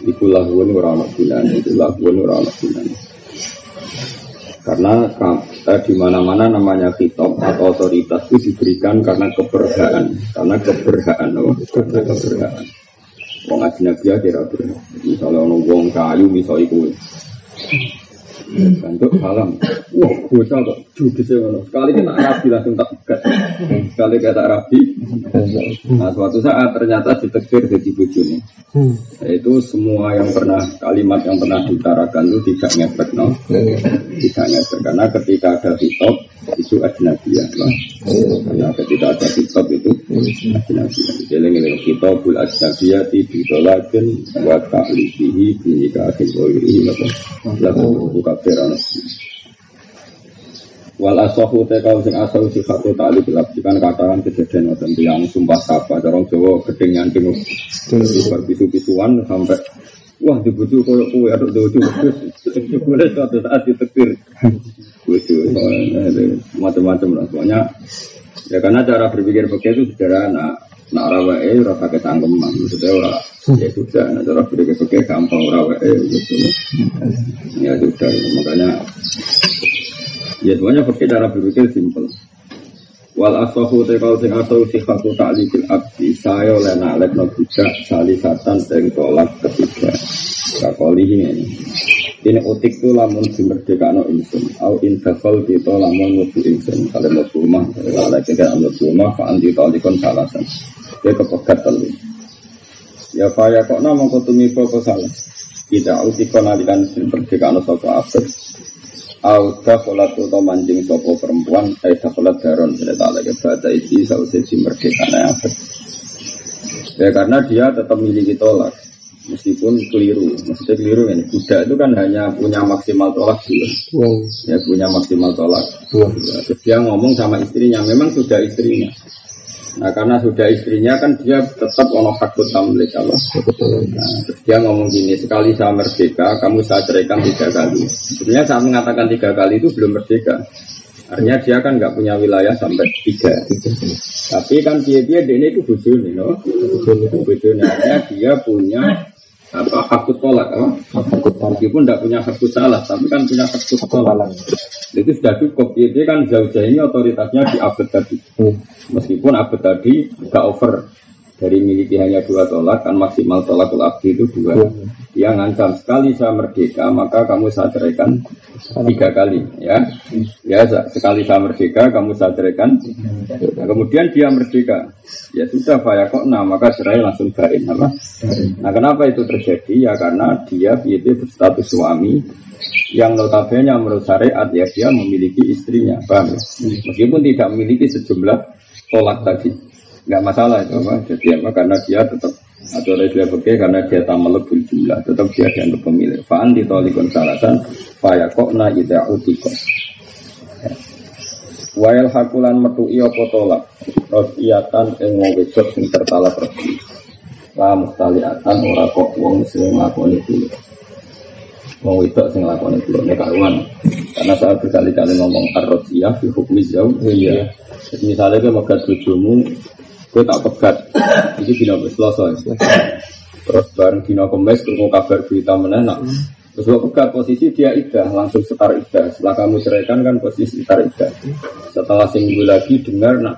Iku lahuan ora ana gunane, itu lahuan ora ana gunane. Karena eh, di mana-mana namanya kitab atau otoritas itu diberikan karena keberhaan, karena keberhaan, oh, karena keberhaan. Wong ajnabi kira berhak. Misalnya ono wong kayu misalnya iku. Bentuk salam. Wah, bocah kok judes ngono. Sekali kita rapi langsung tak pegat. Sekali kita rapi. Nah, suatu saat ternyata ditekir jadi bojone. Itu semua yang pernah kalimat yang pernah diutarakan itu tidak ngefek, no? Tidak ngefek karena ketika ada hitop itu ajnabiyah, no? Karena ketika ada hitop itu ajnabiyah. Jadi ini hitopul ajnabiyah ditolakin wa ta'lifihi binikahin ghairihi lalu buka perana. Wal asahu te kau sing asal sifat tali bilap kan katakan kejadian ngoten yang sumpah sapa dorong Jawa gedeng nyanting bar pisu-pisuan sampai wah dibuju koyo kowe aduk dojo wis boleh suatu saat ditektir bojo macam-macam lah pokoknya. Ya karena cara berpikir begitu sederhana nak rawa eh ora pakai tangkem maksudnya ora ya sudah nah cara berpikir begitu gampang rawa eh gitu. Ya sudah. Makanya Ya semuanya pakai cara berpikir simpel. Wal asahu te kau sing asau sifatu ta'likil abdi saya oleh naklek no budak salisatan dan tolak ketiga. Kakoli ini. Ini utik tu lamun dimerdeka no insun. Au infakol kita lamun ngubu insun. Kalau mau rumah, kalau kan mau rumah, anti talikon salasan. Dia kepegat telu. Ya faya kok nama kau tumipo kau salah. Tidak utikon alikan dimerdeka no sopo abad. Auda kolat atau mancing sopo perempuan Eh dakolat daron Cerita lagi Bata isi Sausi merdeka apa? Ya karena dia tetap miliki tolak. Meskipun keliru Maksudnya keliru ini. Budak itu kan hanya punya maksimal tolak dulu. Wow. Ya punya maksimal tolak. Wow. ya, Terus dia ngomong sama istrinya Memang sudah istrinya Nah karena sudah istrinya kan dia tetap ono hakut tamlik Allah. Nah, terus dia ngomong gini, sekali saya merdeka, kamu saya ceraikan tiga kali. Sebenarnya saat mengatakan tiga kali itu belum merdeka. Artinya dia kan nggak punya wilayah sampai tiga. Tapi kan dia dia ini itu bujuni, no? Bujuni. Artinya dia punya apa hakut tolak apa? Hakut meskipun tidak punya hakut salah tapi kan punya hakut tolak itu sudah cukup. Dia, dia kan jauh-jauh ini otoritasnya di abad tadi meskipun abad tadi nggak over dari miliki hanya dua tolak kan maksimal tolakul abdi itu dua. Dia ngancam sekali saya merdeka maka kamu saya ceraikan tiga kali ya. Ya sekali saya merdeka kamu saya ceraikan nah, kemudian dia merdeka. Ya sudah saya kok nah maka cerai langsung bain apa? Nah kenapa itu terjadi? Ya karena dia itu berstatus suami yang notabene menurut syariat ya dia memiliki istrinya paham ya? meskipun tidak memiliki sejumlah tolak tadi nggak masalah itu apa jadi apa? Karena dia tetap atau dia pakai karena dia tak melebur jumlah. Tetap dia dianggap pemilik. Faan ditolikon salatan faya kokna ida utikon Wail hakulan metu iyo potolak. Rosiyatan ing wong wedok sing tertalak resmi La mustaliatan ora kok wong sing lakoni dulu. Wong wedok sing lakoni dulu Ini karuan. Karena saya berkali-kali ngomong Ar-Rosiyah di hukum jauh Iya. Misalnya kita megat bujumu gue tak pegat. Ini dina selasa terus bareng dina kemes mau kabar berita menenak terus gue pegat posisi dia idah langsung setar idah setelah kamu ceraikan kan posisi setar idah setelah seminggu lagi dengar nak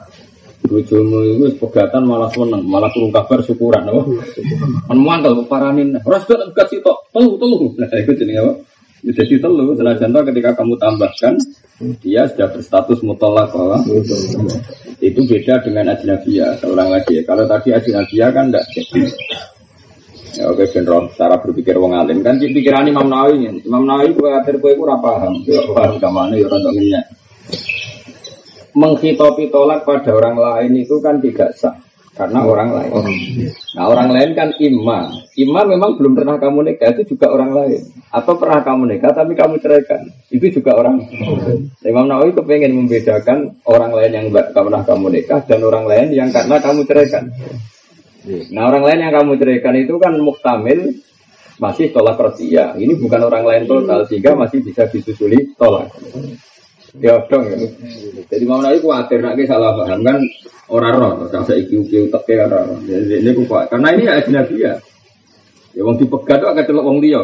Bojomu itu pegatan malah seneng, malah turun kabar syukuran? Kan mantel paranin, ras gak pegat sitok, telu, nah itu jadi apa? Jadi telu, contoh ketika kamu tambahkan, dia sudah berstatus mutolak bahwa itu beda dengan ajnabiyah seorang lagi. Kalau tadi ajnabiyah kan tidak jadi. Ya, oke, general cara berpikir wong alim kan pikiran Imam Nawawi. Imam Nawawi gue akhir gue gue paham, gue paham ke mana ya orang menghitopi tolak pada orang lain itu kan tidak sah. Karena orang lain. Nah orang lain kan imam. Imam memang belum pernah kamu nikah itu juga orang lain. Atau pernah kamu nikah tapi kamu ceraikan itu juga orang. Nah, Imam Nawawi kepengen membedakan orang lain yang tidak pernah kamu nikah dan orang lain yang karena kamu ceraikan. Nah orang lain yang kamu ceraikan itu kan muktamil masih tolak rosia. Ini bukan orang lain total sehingga masih bisa disusuli tolak. Ya dong ya. Jadi mau naik khawatir nak salah paham kan orang roh. Kalau saya iku iku tak kayak orang. Ini aku karena ini ya ajnabi ya. Ya wong dipegat akan celok wong dia.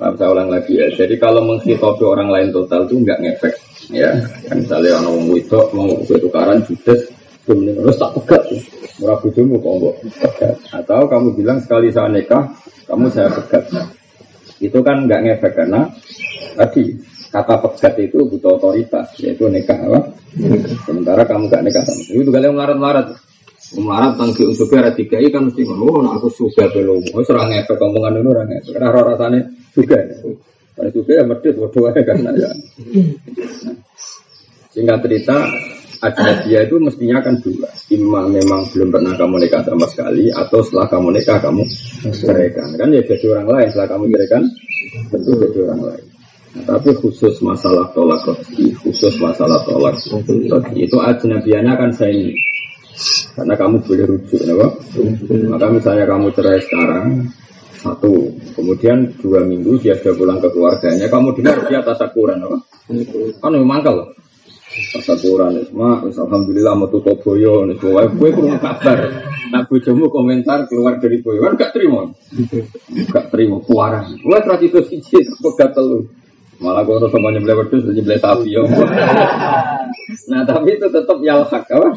Maaf saya ulang lagi ya. Jadi kalau menghitopi orang lain total itu enggak ngefek. Ya, kan misalnya orang wong itu mau tukaran judes, kemudian harus tak pegat. Murah bujumu kok pegat. Atau kamu bilang sekali saya nikah, kamu saya pegat. Itu kan enggak ngefek karena tadi kata pegat itu butuh otoritas yaitu nikah apa? sementara kamu gak nikah sama itu kalian melarat-melarat. Melarat tangki untuk kira tiga i kan mesti ngomong oh, aku suka belum oh serang efek omongan itu orang efek karena rasanya juga kalau juga ya medit waduh karena ya. Singkat cerita dia itu mestinya kan dua. Imam memang belum pernah kamu nikah sama sekali Atau setelah kamu nikah kamu ceraikan. Kan ya jadi orang lain Setelah kamu ceraikan Tentu jadi orang lain tapi khusus masalah tolak rezeki, khusus masalah tolak rezeki itu ajnabiannya kan saya ini. Karena kamu boleh rujuk, ya, Maka misalnya kamu cerai sekarang, satu, kemudian dua minggu dia sudah pulang ke keluarganya, kamu dengar dia tasakuran, apa? Kan memang kalau tasakuran, ma, alhamdulillah mau tutup boyo, nih, gue kurang kabar. Nah, bojomu komentar keluar dari boyo, kan gak terima, gak terima, kuaran. Gue terus itu sih, aku gak telu. Malah gue sama nyebelah wedus, nyebelah sapi ya. nah tapi itu tetap yalhak apa?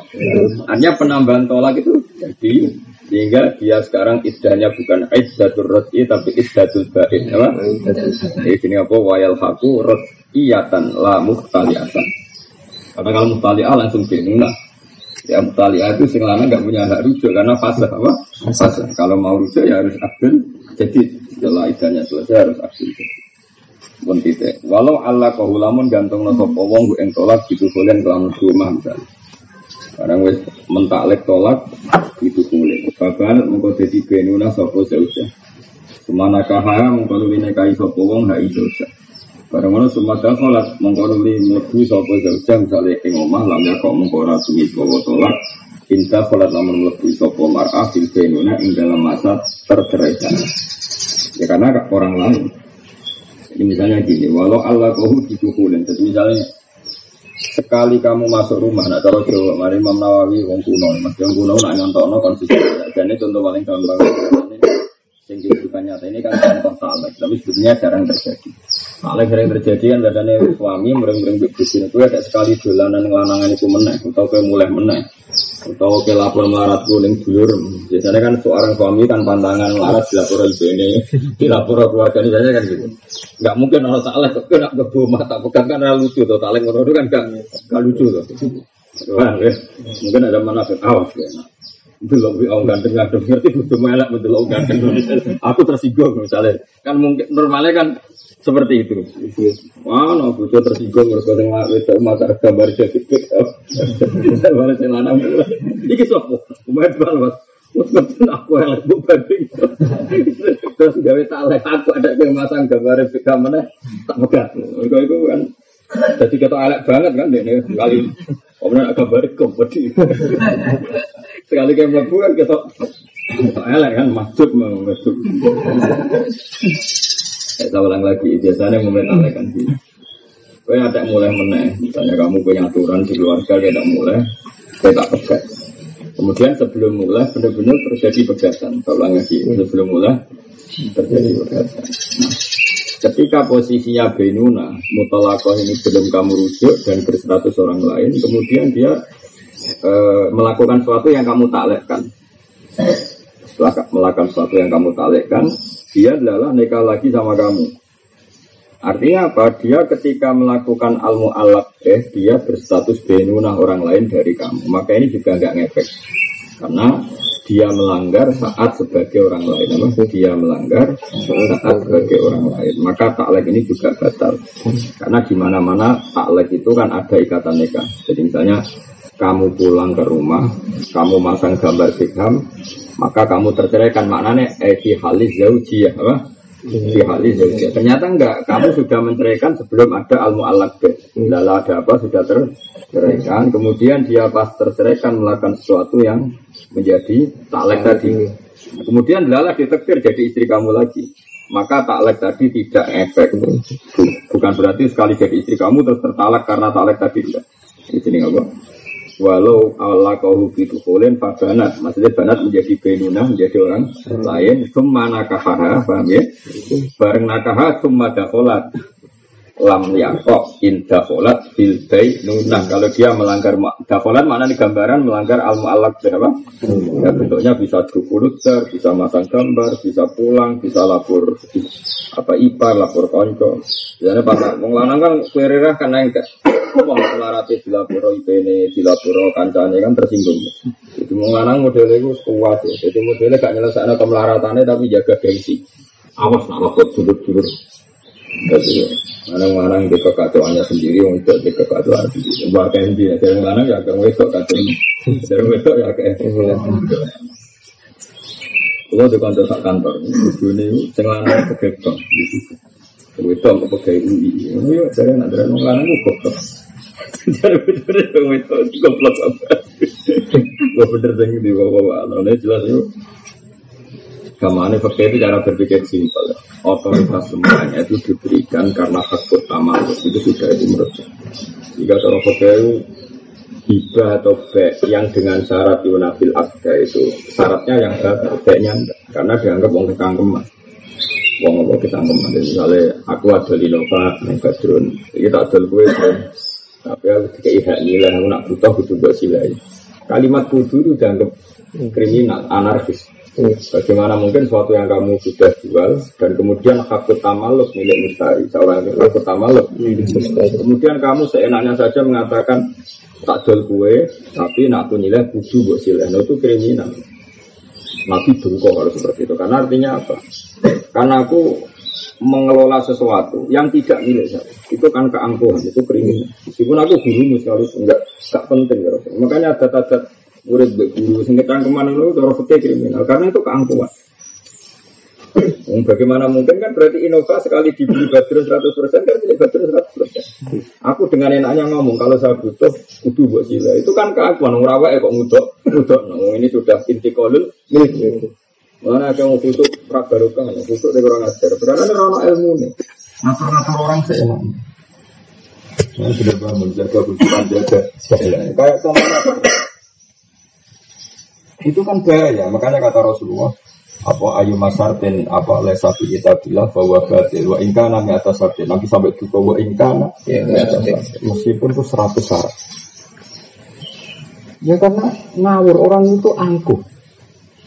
Hanya penambahan tolak itu jadi sehingga dia sekarang idahnya bukan iddatul roti tapi iddatul ba'in apa? Jadi sini apa wayal haku iyatan la muhtaliatan. Karena kalau muhtaliah langsung bingung Ya muhtaliah itu sing lana nggak punya hak rujuk karena fase apa? Fase. Kalau mau rujuk ya harus abdul. Jadi setelah idahnya selesai harus abdul. Pun titik. Walau Allah kahulamun gantung no sopo wong ing tolak gitu kalian kelamun rumah misalnya. Sekarang wes mentaklek tolak gitu kulit. Bahkan mengkau jadi benuna sopo seusia. Semana kahaya mengkau nuli nekai sopo wong hai dosa. Barang mana semata sholat mengkau nuli mlebu sopo seusia misalnya ing omah lam kok mengkau rasui bawa tolak. Inta sholat lamun mlebu sopo mar'ah fil benuna ing dalam masa terceraikan. Ya karena orang lain. Jadi misalnya gini, walau Allah kau dikukulin, jadi misalnya sekali kamu masuk rumah, nak taruh Jawa, mari Imam Nawawi, wong kuno, mas yang kuno nak nyontok no konsisten. Dan contoh paling gampang. Yang kehidupan nyata ini kan contoh saleh, tapi sebetulnya jarang terjadi. Saleh sering terjadi kan dadane suami mereng-mereng bebusin itu ada sekali dolanan ngelanangan itu meneh, atau ke mulai meneh atau ke lapor melarat kuning dulur. Biasanya kan seorang suami kan pantangan melarat lapor ibu ini lapor keluarga ini biasanya kan gitu. Nggak mungkin orang salah kok kena ke mata bukan karena lucu tuh taleng ngono kan gak, gak lucu tuh. Wah, ya. mungkin ada mana awas ya bi orang ganteng ganteng ngerti butuh melek orang ganteng aku tersinggung misalnya kan mungkin normalnya kan seperti itu. Wah, no, butuh tersinggung kau tengok itu mata gambar jadi gambar celana mula. Iki sopo, umat balas. Wes ngeten aku elek bu banding. Terus gawe tak aku ada yang masang gambar pika mana tak pegat. Iku iku kan jadi kita elek banget kan ini kali. Kemudian gambar kompeti. Sekali kayak mlebu kan kita elek kan masuk mau masuk. Saya ulang lagi, biasanya mementalkan sih. Kau ada mulai meneh, misalnya kamu punya aturan di keluarga, dia tidak mulai, saya tak pegat. Kemudian sebelum mulai, benar-benar terjadi pegatan. Saya ulang lagi, sebelum mulai, terjadi pegatan. Nah, ketika posisinya Benuna, mutalakoh ini belum kamu rujuk dan berseratus orang lain, kemudian dia e, melakukan sesuatu yang kamu taklekkan. Setelah melakukan sesuatu yang kamu taklekkan, dia adalah nikah lagi sama kamu. Artinya apa? Dia ketika melakukan almu alat eh dia berstatus benuna orang lain dari kamu. Maka ini juga nggak ngefek. Karena dia melanggar saat sebagai orang lain. Apa? Dia melanggar saat sebagai orang lain. Maka taklek ini juga batal. Karena di mana-mana taklek itu kan ada ikatan nikah. Jadi misalnya kamu pulang ke rumah, kamu masang gambar Beckham, maka kamu terceraikan maknanya eti halis ya, apa? Fi halis zauji. Ternyata enggak, kamu sudah menceraikan sebelum ada al muallak Lalu ada apa sudah terceraikan, kemudian dia pas terceraikan melakukan sesuatu yang menjadi taklek tadi. Kemudian lala ditektir jadi istri kamu lagi maka taklek tadi tidak efek. Bukan berarti sekali jadi istri kamu terus tertalak karena taklek tadi tidak. Di sini apa? Walau Allah kau itu kolen banat, maksudnya banat menjadi benuna menjadi orang lain. Summa nakahaha, paham ya? Bareng nakaha summa dakolat lam yakok in dafolat bil nunah kalau dia melanggar dafolat mana nih gambaran melanggar al mu'alak berapa ya, bentuknya bisa drukuluter bisa masang gambar bisa pulang bisa lapor apa ipar lapor konco. Jadi pas wong lanang kan kuerirah kan enggak melarati di lapor ipene di lapor kancane kan tersinggung. Jadi wong lanang modelnya itu kuat ya. Jadi modelnya gak nyelesaikan kemelaratannya tapi jaga gengsi. Awas nak lapor dulur-dulur jadi Mana-mana di kekacauannya sendiri untuk di kekacauan sendiri. Bahkan di dari mana ya kamu itu kacau. Dari itu ya kayak Kalau di kantor sak kantor, ini sing lanang kegetok di situ. Itu apa pegawai UI. Ini dari anak dari orang lanang itu goblok. Dari bener itu goblok apa? Gue bener dengan di bawah-bawah. Nah, jelas itu Gamane fakir itu cara berpikir simpel. Otoritas semuanya itu diberikan karena hak utama itu sudah itu menurut Jika cara fakir itu hibah atau be yang dengan syarat yunabil akda itu syaratnya yang gagal, be-nya enggak. Karena dianggap wong kekangkeman. Wong apa kekangkeman. Misalnya aku ada di Nova, badrun. Ini tak ada gue, tapi aku tidak hak nilai, aku nak butuh, butuh buat silai. Kalimat kudu itu dianggap kriminal, anarkis. Bagaimana mungkin suatu yang kamu sudah jual dan kemudian hak tamaluk milik mustari seorang hak milik mustari. Kemudian kamu seenaknya saja mengatakan tak jual kue tapi nak tuh nilai kudu buat sileh. Nah, itu kriminal. Nabi dungko kalau seperti itu. Karena artinya apa? Karena aku mengelola sesuatu yang tidak milik saya. Itu kan keangkuhan, itu kriminal. Meskipun aku gurumu sekali enggak, enggak penting. Ya. Makanya ada adat murid guru sing ke mana lu cara fikih kriminal karena itu keangkuhan. Bagaimana mungkin kan berarti Innova sekali dibeli baterai 100% kan pilih baterai 100%. Aku dengan enaknya ngomong kalau saya butuh kudu buat sila itu kan keangkuhan ngrawek kok ngudok ngudok. Nah, ini sudah inti kolul milik Mana ada yang butuh prak barokah, butuh dari orang ajar. Berarti ada orang ilmu nih. Ngatur-ngatur orang seenak. Saya sudah bangun jaga bujukan jaga. Kayak ke mana? Itu kan bahaya, makanya kata Rasulullah apa ayu masartin apa lesa kita bilang bahwa batil wa ingkana mi atas sartin nanti sampai juga wa ingkana ya, meskipun itu seratus syarat. Ya karena ngawur orang itu angkuh.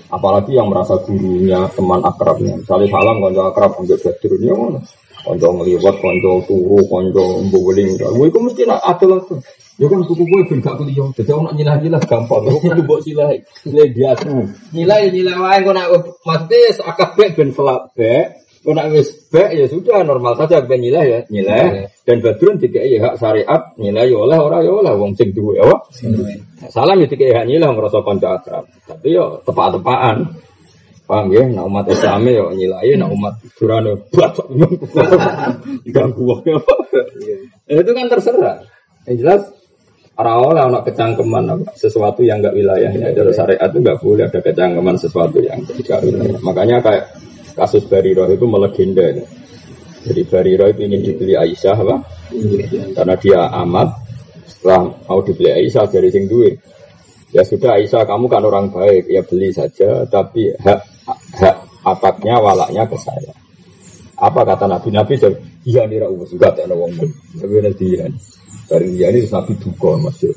Apalagi yang merasa gurunya teman akrabnya. Misalnya salam konco akrab ambil ya mana konco ngeliwat konco turu konco mbuling itu mesti ada langsung Ya kan kuku gue ben gak kuliah. Jadi orang nyilah-nyilah gampang. Aku kudu mbok silah. Nilai biasa. Nilai nilai wae kok nak maksudnya akabeh ben selak be. Kok nak wis be ya sudah normal saja ben nilai ya, nilai. Dan badrun dikai hak syariat, nilai ya oleh ora ya oleh wong sing duwe apa? Salam ya dikai hak nilai ngrasa kanca akrab. Tapi yo tepak-tepaan. Paham ya, nak umat Islam ya nilai, nak umat Durane buat ganggu. Itu kan terserah. Yang jelas Rawol anak kecangkeman sesuatu yang enggak wilayahnya. Dari syariat itu enggak boleh ada kecangkeman sesuatu yang tidak wilayah. Makanya kayak kasus Bariro itu melegenda. Ya. Jadi Bariro itu ingin dibeli Aisyah apa? Karena dia amat. Setelah mau dibeli Aisyah dari sing duit. Ya sudah Aisyah kamu kan orang baik ya beli saja. Tapi hak hak ataknya walaknya ke saya. Apa kata Nabi Nabi? Iya nih Raul juga tak ada wong. Tapi nanti dari dia ini Nabi duka masyur.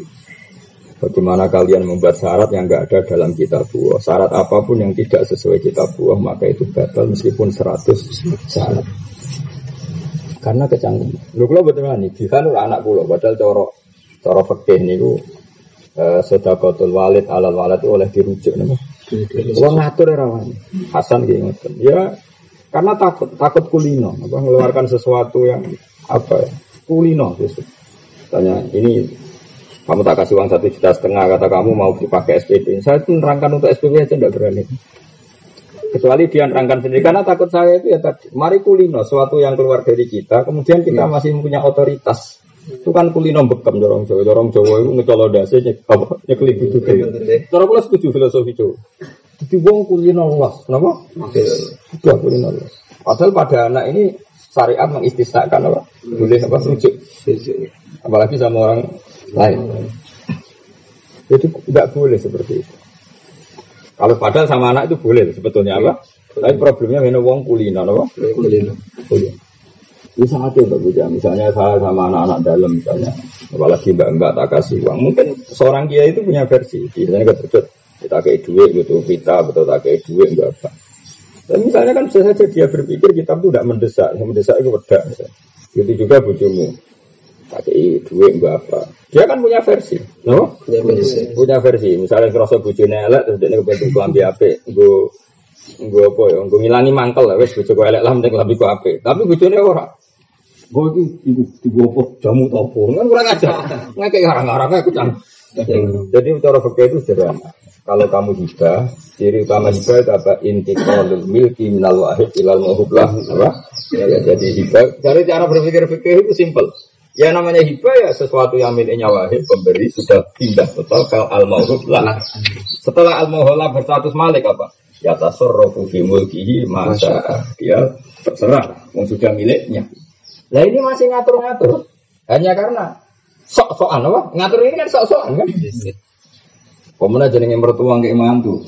Bagaimana kalian membuat syarat yang nggak ada dalam kitab buah. Syarat apa pun yang tidak sesuai kitab buah maka itu batal meskipun 100 syarat. Karena kecanggung. Lu kalau betul nih, jika anak pulau, padahal coro coro fakih nih uh, kotul walid alal walid oleh dirujuk nih. Kalau ngatur ya rawan. Hasan gitu Ya karena takut takut kulino, apa mengeluarkan sesuatu yang apa ya kulino gitu. Tanya ini Kamu tak kasih uang satu juta setengah, kata kamu mau dipakai SPP. Saya itu nerangkan untuk SPP aja tidak berani. Kecuali dia nerangkan sendiri, karena takut saya itu ya tadi. Mari kulino, suatu yang keluar dari kita, kemudian kita masih punya otoritas. Itu kan kulino bekam dorong Jawa, dorong Jawa itu ngecolok dasi, apa, nyeklik gitu. Cara pula setuju filosofi Jawa. Jadi wong kulino luas, kenapa? Sudah kulino luas. Padahal pada anak ini syariat mengistisnakan apa? Boleh apa? Rujuk. Apalagi sama orang lain. Jadi tidak boleh seperti itu. Kalau padahal sama anak itu boleh sebetulnya apa? Tapi problemnya minum uang kulina, apa? Kulina. Kulina. Ini sangat ya Mbak Buja. Misalnya saya sama anak-anak dalam misalnya, apalagi mbak-mbak tak kasih uang. Mungkin seorang kiai itu punya versi. Biasanya betul kita kayak duit gitu, kita betul tak kayak duit enggak apa. Dan misalnya kan bisa saja dia berpikir kita itu tidak mendesak, yang mendesak itu beda. Begitu juga bujumu pakai duit enggak apa. Dia kan punya versi, no? Punya versi. Punya versi. Misalnya kerasa bujune elek terus dia kebantu kelambi ape, gue gue apa ya, gue ngilangi mangkel lah, wes bujuk elek lah, mending kelambi ku ape. Tapi bujune ora. Gue itu ibu ibu apa jamu topo, kan kurang aja. Nggak kayak garang-garangnya aku Jadi cara fakir itu sederhana. Kalau kamu hibah, ciri utama hibah itu apa? Intiqalul milki minal wahid ilal muhublah. Apa? Ya, jadi hibah. Dari cara berpikir fikih itu simple. Ya namanya hibah ya sesuatu yang miliknya wahid pemberi sudah pindah total ke al mauhub lah. Setelah al lah berstatus malik apa? Ya tasarrufu fi mulkihi masa dia terserah yang sudah miliknya. Nah ini masih ngatur-ngatur. Hanya karena sok-sokan apa? Ngatur ini kan sok-sokan kan? Pemenang jenenge mertua nggak mantu.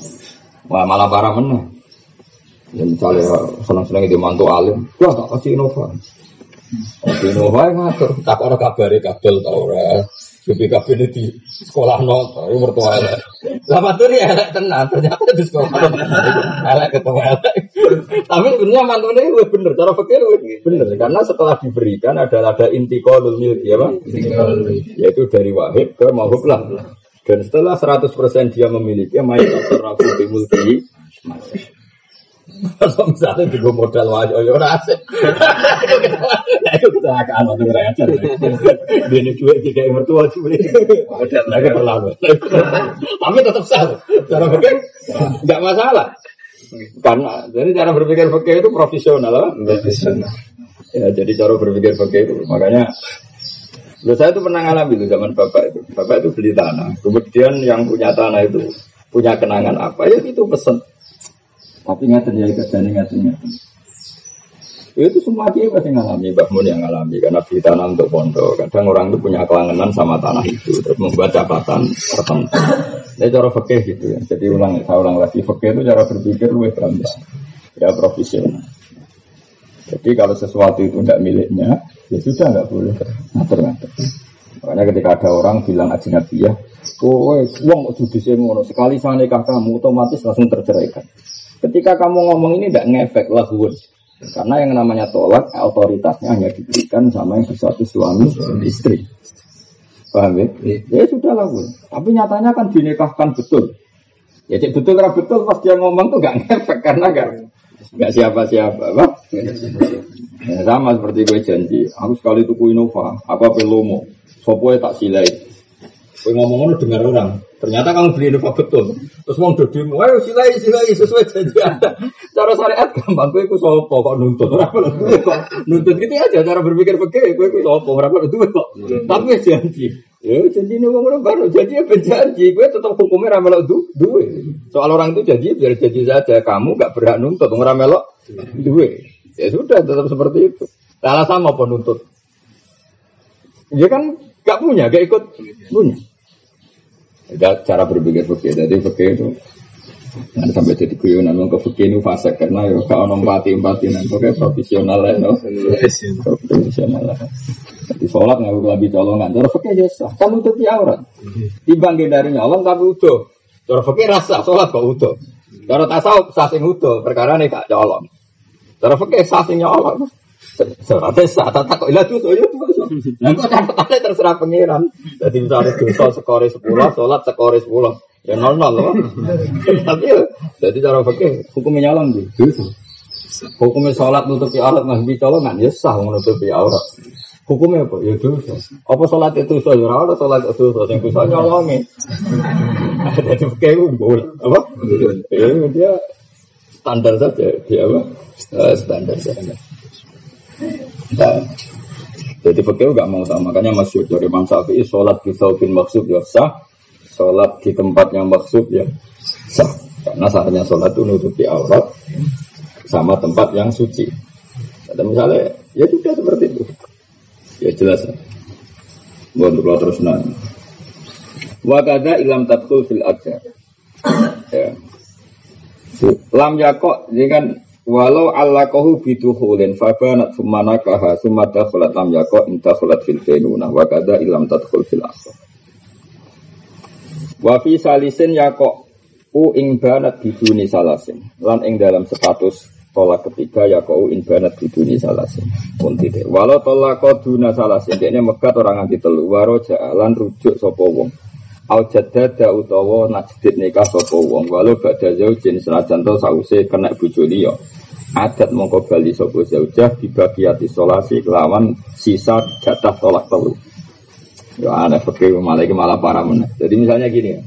Wah malah parah meneh. Ya misalnya senang-senang itu mantu alim, wah tak kasih inovasi. Dino wae ngatur, tak ora kabare kabel ta ora. Jadi kabel di sekolah no, itu mertua elek. Lah matur ya elek tenan, ternyata di sekolah elek ketemu elek. Tapi sebenarnya mantune itu bener, cara pikir bener karena setelah diberikan adalah ada inti kolul milki ya, Pak? Yaitu dari wahid ke mahub lah. Dan setelah 100% dia memiliki, mayat bi mulki kalau misalnya juga modal wajah, ya asik. Itu kecelakaan waktu ngerayakan. Dia ini cuek jika yang mertua cuek. Modal lagi terlalu. Tapi tetap sah. Cara pikir nggak masalah. Karena jadi cara berpikir fakir itu profesional, profesional. Ya, jadi cara berpikir fakir itu makanya Loh, saya itu pernah ngalami itu zaman bapak itu. Bapak itu beli tanah. Kemudian yang punya tanah itu punya kenangan apa ya itu pesen tapi nggak terjadi kerjaan nggak terjadi. Itu semua dia pasti ngalami, Mbak Mun yang ngalami karena beli tanah untuk pondok. Kadang orang itu punya kelangenan sama tanah itu, terus membuat catatan tertentu. Ini cara fakih gitu ya. Jadi ulang, saya ulang lagi, fakih itu cara berpikir lebih berambah, ya profesional. Jadi kalau sesuatu itu tidak miliknya, ya sudah nggak boleh ngatur-ngatur. Makanya ketika ada orang bilang nabi ya, oh, uang judisi ngono sekali saya nikah kamu otomatis langsung terceraikan. Ketika kamu ngomong ini tidak ngefek lahun. Karena yang namanya tolak otoritasnya hanya diberikan sama yang bersatu suami istri. Paham ya? Ya sudah lahun. Tapi nyatanya kan dinikahkan betul. Ya cek betul karena betul pas dia ngomong tuh gak ngefek karena gak nggak siapa-siapa, apa? Ya, sama seperti gue janji, aku sekali tuku Innova, apa pelomo, sopo tak silai. Gue ngomong dengar orang, Ternyata kamu beli Innova betul. Terus mau dodimu, ayo silai silai sesuai janji anda. Cara syariat gampang, gue ikut sopo kok nuntut. Berapa kok nuntut gitu aja cara berpikir pakai gue ikut sopo berapa itu kok. Tapi ya janji. Ya janji ini ngomong baru janji ya berjanji. Gue tetap hukumnya ramelok du duwe. Soal orang itu janji biar janji saja. Kamu gak berhak nuntut ramelok duwe. Ya sudah tetap seperti itu. Salah sama nuntut. Ya kan gak punya, gak ikut punya. Itu cara berpikir fakir. Jadi fakir itu Nah, sampai jadi guyonan ke fakir itu fase karena ya kalau empati empati nanti pokoknya profesional lah, no? profesional lah. Jadi sholat nggak lebih colongan. Cara fakir ya sah. Kamu tuh aurat. Dibangkit dari nyolong tapi utuh. Cara fakir rasa sholat kok utuh. Cara tasawuf sah sing utuh. Perkara nih kak colong. Cara fakir sah sing nyolong. Seratnya sah, tak kok ilah ya. Nah, kok catatannya terserah pengiran. Jadi misalnya dosa sekore sepuluh, sholat sekore sepuluh, ya nol nol loh. Tapi jadi cara pakai hukumnya di dosa. Hukumnya sholat nutupi aurat nggak ya sah menutupi aurat. Hukumnya apa? Ya dosa. Apa sholat itu dosa? Ya ora sholat itu dosa. Yang bisa nyolongi. Jadi kayak umbul. Apa? Ya dia standar saja. Dia apa? Uh, standar saja. Nah, jadi fakir gak mau sama. Makanya masyur dari Imam Syafi'i sholat di saubin maksud ya sah. Sholat di tempat yang maksud ya sah. Karena sahnya sholat itu nutupi aurat sama tempat yang suci. Ada misalnya, ya sudah seperti itu. Ya jelas. Buat kalau terus nanya. Wakada ilam tatkul fil ajar. Ya. Lam yakok ini kan walau allakohu biduhulin fabanat sumana kaha sumada khulat lam yakok inta khulat fil fenuna wakada ilam tatkul fil ajar. Wafi salisin yakok u ing banat biduni salasin. Lan ing dalam status tolak ketiga ya kau inbanat di dunia salasin. Pun tidak walau tolak kau duna salasin ini megat orang anti telu. Waro jalan rujuk sopo wong au jadada utawa najdid nikah sopo wong? Walau bada zaujin senajan to sause kena bojo liya. Adat mongko bali sopo zaujah dibagiati solasi kelawan sisa jatah tolak telu. Ya aneh fakir malah malah parah mana jadi misalnya gini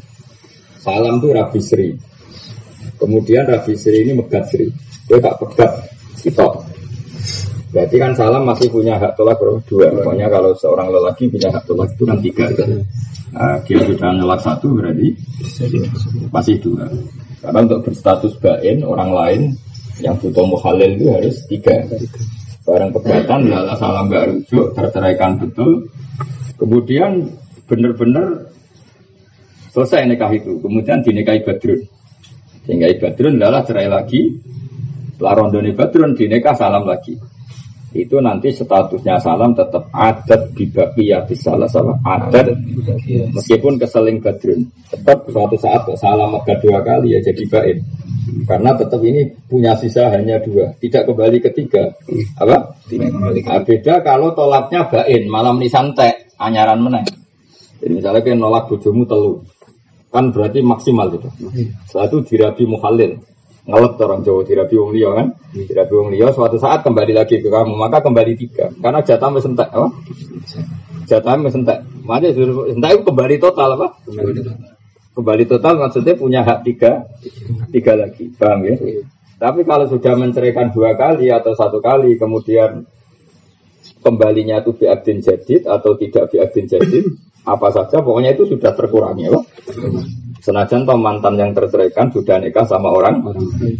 salam tuh Rabi Sri. Kemudian Rabi Sri ini megat Sri. Dia tak pegat sitok. Berarti kan salam masih punya hak tolak dua. Pokoknya kalau seorang lelaki punya hak tolak itu kan tiga. Nah, dia sudah nolak satu berarti masih dua. Karena untuk berstatus bain orang lain yang butuh muhalil itu harus tiga. Barang pegatan, lala salam gak rujuk, terceraikan betul. Kemudian benar-benar selesai nikah itu. Kemudian dinikahi badrun. Sehingga badrun lala cerai lagi, Larondoni Badrun dineka salam lagi. Itu nanti statusnya salam tetap adat ya di salah sama adat. Meskipun keseling Badrun tetap suatu saat salam maka dua kali ya jadi baik karena tetap ini punya sisa hanya dua tidak kembali ketiga. Apa? Tidak kembali nah, beda kalau tolaknya bain malam ini santai anyaran meneng jadi misalnya kayak nolak bojomu telu kan berarti maksimal gitu. Setelah itu dirabi muhalil ngelep orang Jawa dirabi wong liya kan? Hmm. dirabi wong liya suatu saat kembali lagi ke kamu maka kembali tiga. Karena jatah mesentak apa? Jatah mesentak mana sentak itu kembali total apa? Kembali total. Maksudnya punya hak tiga tiga lagi. Paham ya? Iya. tapi kalau sudah menceraikan dua kali atau satu kali kemudian kembalinya itu biadin jadid atau tidak biadin jadid apa saja pokoknya itu sudah terkurangi ya Senajan toh mantan yang terceraikan sudah nikah sama orang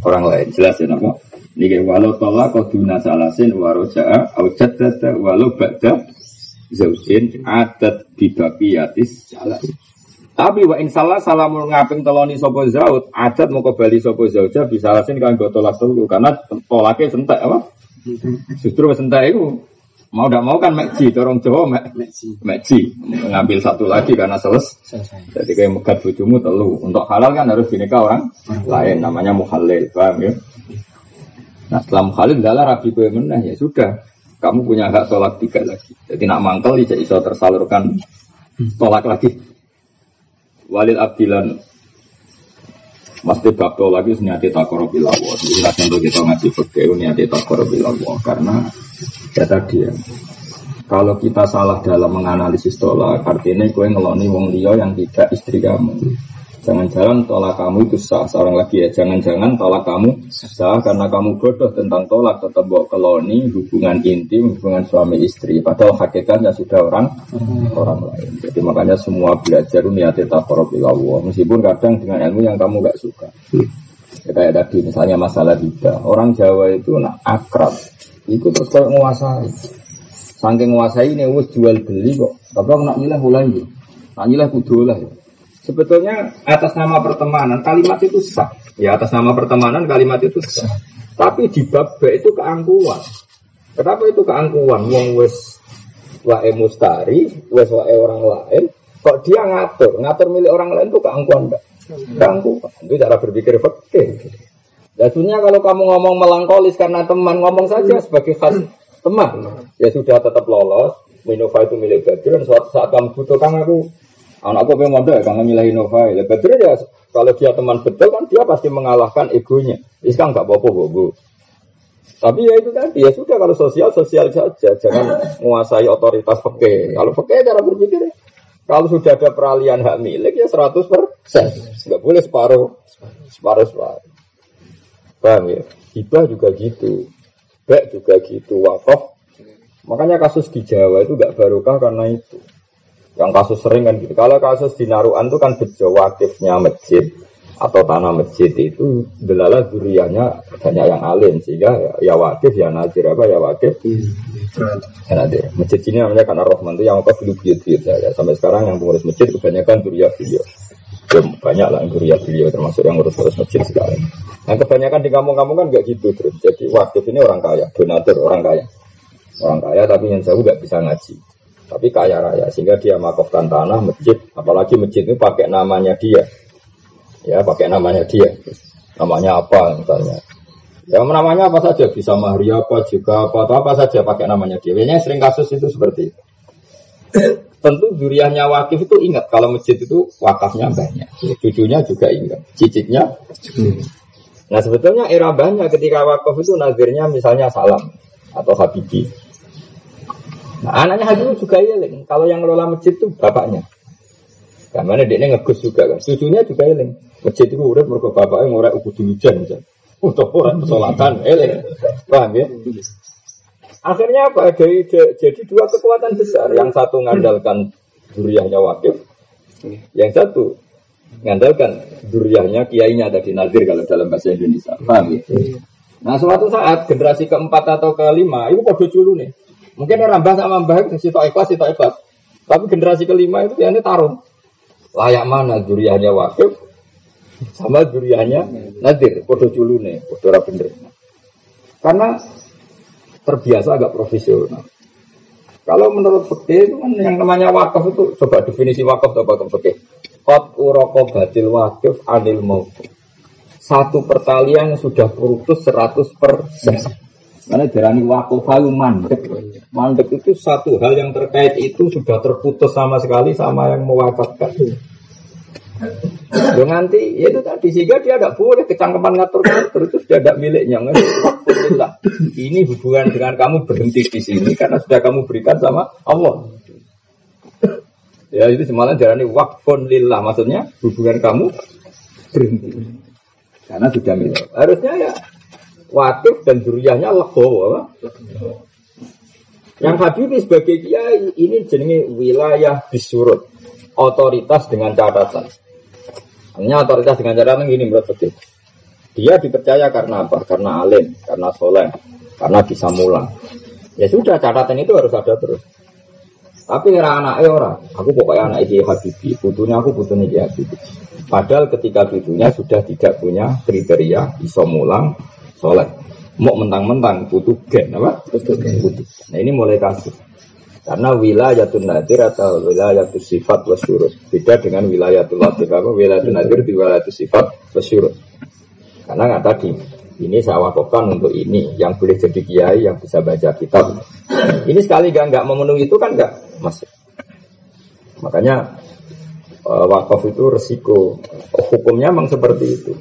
orang lain. Jelas ya nama. Niki walau tolak koduna salasin waroja'a au jaddada walau ba'da zaujin adat bibaqiyatis salah. Tapi wa in salah salamun ngaping teloni sopo zaud adat mau kembali sopo zauja bisa alasin kan gue tolak dulu karena tolaknya sentak apa? Justru sentak itu Mau tidak mau kan meji, dorong Jawa meji. Meji, ngambil satu lagi karena seles. Jadi kayak megat bujumu telu. Untuk halal kan harus dinikah orang lain, namanya muhalil, paham ya? Nah setelah muhalil adalah rabi kue menah ya sudah. Kamu punya hak tolak tiga lagi. Jadi nak mangkel tidak bisa tersalurkan tolak lagi. Walil abdilan Mesti bakto lagi niati takoro bilawo. Jadi contoh kita ngaji fakir niati takoro bilawo karena ya tadi ya. Kalau kita salah dalam menganalisis tolak, artinya kue ngeloni wong liya yang tidak istri kamu. Jangan-jangan tolak kamu itu sah seorang lagi ya. Jangan-jangan tolak kamu sah karena kamu bodoh tentang tolak tetap bawa keloni hubungan intim hubungan suami istri. Padahal hakikatnya sudah orang orang lain. Jadi makanya semua belajar niatnya Allah. Meskipun kadang dengan ilmu yang kamu gak suka. Ya, kayak tadi misalnya masalah riba. Orang Jawa itu nak akrab. Itu terus kayak menguasai. Saking menguasai ini wis jual beli kok. Tapi aku nak nyilah mulai Nak nyilah kudu lah ya. Sebetulnya atas nama pertemanan kalimat itu sah. Ya atas nama pertemanan kalimat itu sah. Tapi di bab B itu keangkuhan. Kenapa itu keangkuhan? Wong wes wae mustari, wes wae orang lain, kok dia ngatur, ngatur milik orang lain itu keangkuhan enggak? Keangkuhan. Itu cara berpikir fakir. Ya dunia kalau kamu ngomong melankolis karena teman, ngomong saja sebagai khas teman. Ya sudah tetap lolos. Minova itu milik Badr dan suatu saat kamu butuhkan aku Anakku pengen mondok ya, kangen milih Innova. Ya betul ya, kalau dia teman betul kan dia pasti mengalahkan egonya. Ini kan nggak apa-apa, bu. Tapi ya itu tadi ya sudah kalau sosial sosial saja, jangan menguasai otoritas peke. Kalau peke cara berpikir kalau sudah ada peralihan hak milik ya 100 persen, nggak boleh separuh, separuh separuh. Paham ya? Hibah juga gitu, bek juga gitu, wakaf. Makanya kasus di Jawa itu nggak barokah karena itu. Yang kasus sering kan gitu. Kalau kasus di Naruan itu kan bejo wakifnya masjid atau tanah masjid itu delala duriannya banyak yang alim sehingga ya, ya wakif ya nazir apa ya wakif ya nazir. Masjid ini namanya karena Rahman itu yang wakaf dulu buyut ya sampai sekarang yang pengurus masjid kebanyakan durian beliau. Ya, banyak lah durian beliau termasuk yang ngurus-ngurus masjid sekarang. Nah kebanyakan di kampung-kampung kan nggak gitu terus jadi wakif ini orang kaya donatur orang kaya. Orang kaya tapi yang jauh nggak bisa ngaji tapi kaya raya sehingga dia makofkan tanah masjid. Apalagi masjid itu pakai namanya dia. Ya pakai namanya dia. Namanya apa misalnya. Ya namanya apa saja. Bisa mahri apa juga apa atau apa saja pakai namanya dia. Biasanya sering kasus itu seperti itu. Tentu duriannya wakif itu ingat. Kalau masjid itu wakafnya banyak. Cucunya juga ingat. Cicitnya nah sebetulnya era banyak ketika wakaf itu nazirnya misalnya salam atau habibi nah anaknya haji juga iling kalau yang ngelola masjid itu bapaknya karena dia ngegus juga kan cucunya juga iling Masjid itu urip mergo bapake ngorek kudu hujan jan. Untuk orang pesolatan, eleng. Paham ya? Akhirnya apa? Jadi, jadi dua kekuatan besar. Yang satu ngandalkan duriahnya wakif. Yang satu ngandalkan duriahnya kiainya tadi nazir kalau dalam bahasa Indonesia. Paham ya? Nah suatu saat generasi keempat atau kelima itu pada dulu nih. Mungkin rambah sama mbah itu sitok ikhlas, sitok ikhlas. Tapi generasi kelima itu ya ini taruh. Layak mana duriahnya wakif, sama duriannya nadir, podo culune, podo bener. Karena terbiasa agak profesional. Kalau menurut fikih itu kan yang namanya wakaf itu coba definisi wakaf atau wakaf. Kot uroko batil wakif anil maut. Satu pertalian sudah putus 100 persen. Karena darani halu mandek. Mandek itu satu hal yang terkait itu sudah terputus sama sekali sama yang mewakafkan. Lo nanti ya itu tadi sehingga dia tidak boleh kecangkepan ngatur-ngatur itu sudah tidak miliknya. Ini hubungan dengan kamu berhenti di sini karena sudah kamu berikan sama Allah. Ya itu semalam jalani wakfun lillah maksudnya hubungan kamu berhenti karena sudah milik. Harusnya ya wakif dan duriahnya legowo. Yang Habibie sebagai kiai ini jenenge wilayah disurut otoritas dengan catatan. Hanya otoritas dengan cara begini menurut betul. Dia dipercaya karena apa? Karena alim, karena soleh, karena bisa mulang. Ya sudah catatan itu harus ada terus. Tapi era anaknya orang, aku pokoknya anak ini Habibi, butuhnya aku butuhnya dia Habibi. Padahal ketika butuhnya sudah tidak punya kriteria bisa mulang, soleh. Mau mentang-mentang butuh gen apa? Butuh gen. Nah ini mulai kasus. Karena wilayatul nadir atau wilayatul sifat wasyurut. Beda dengan wilayatul latif apa? Wilayatul nadir di wilayatul sifat wasyurut. Karena nggak tadi, ini saya wakafkan untuk ini yang boleh jadi kiai yang bisa baca kitab. Ini sekali gak nggak memenuhi itu kan nggak masuk. Makanya uh, wakaf itu resiko. Hukumnya memang seperti itu.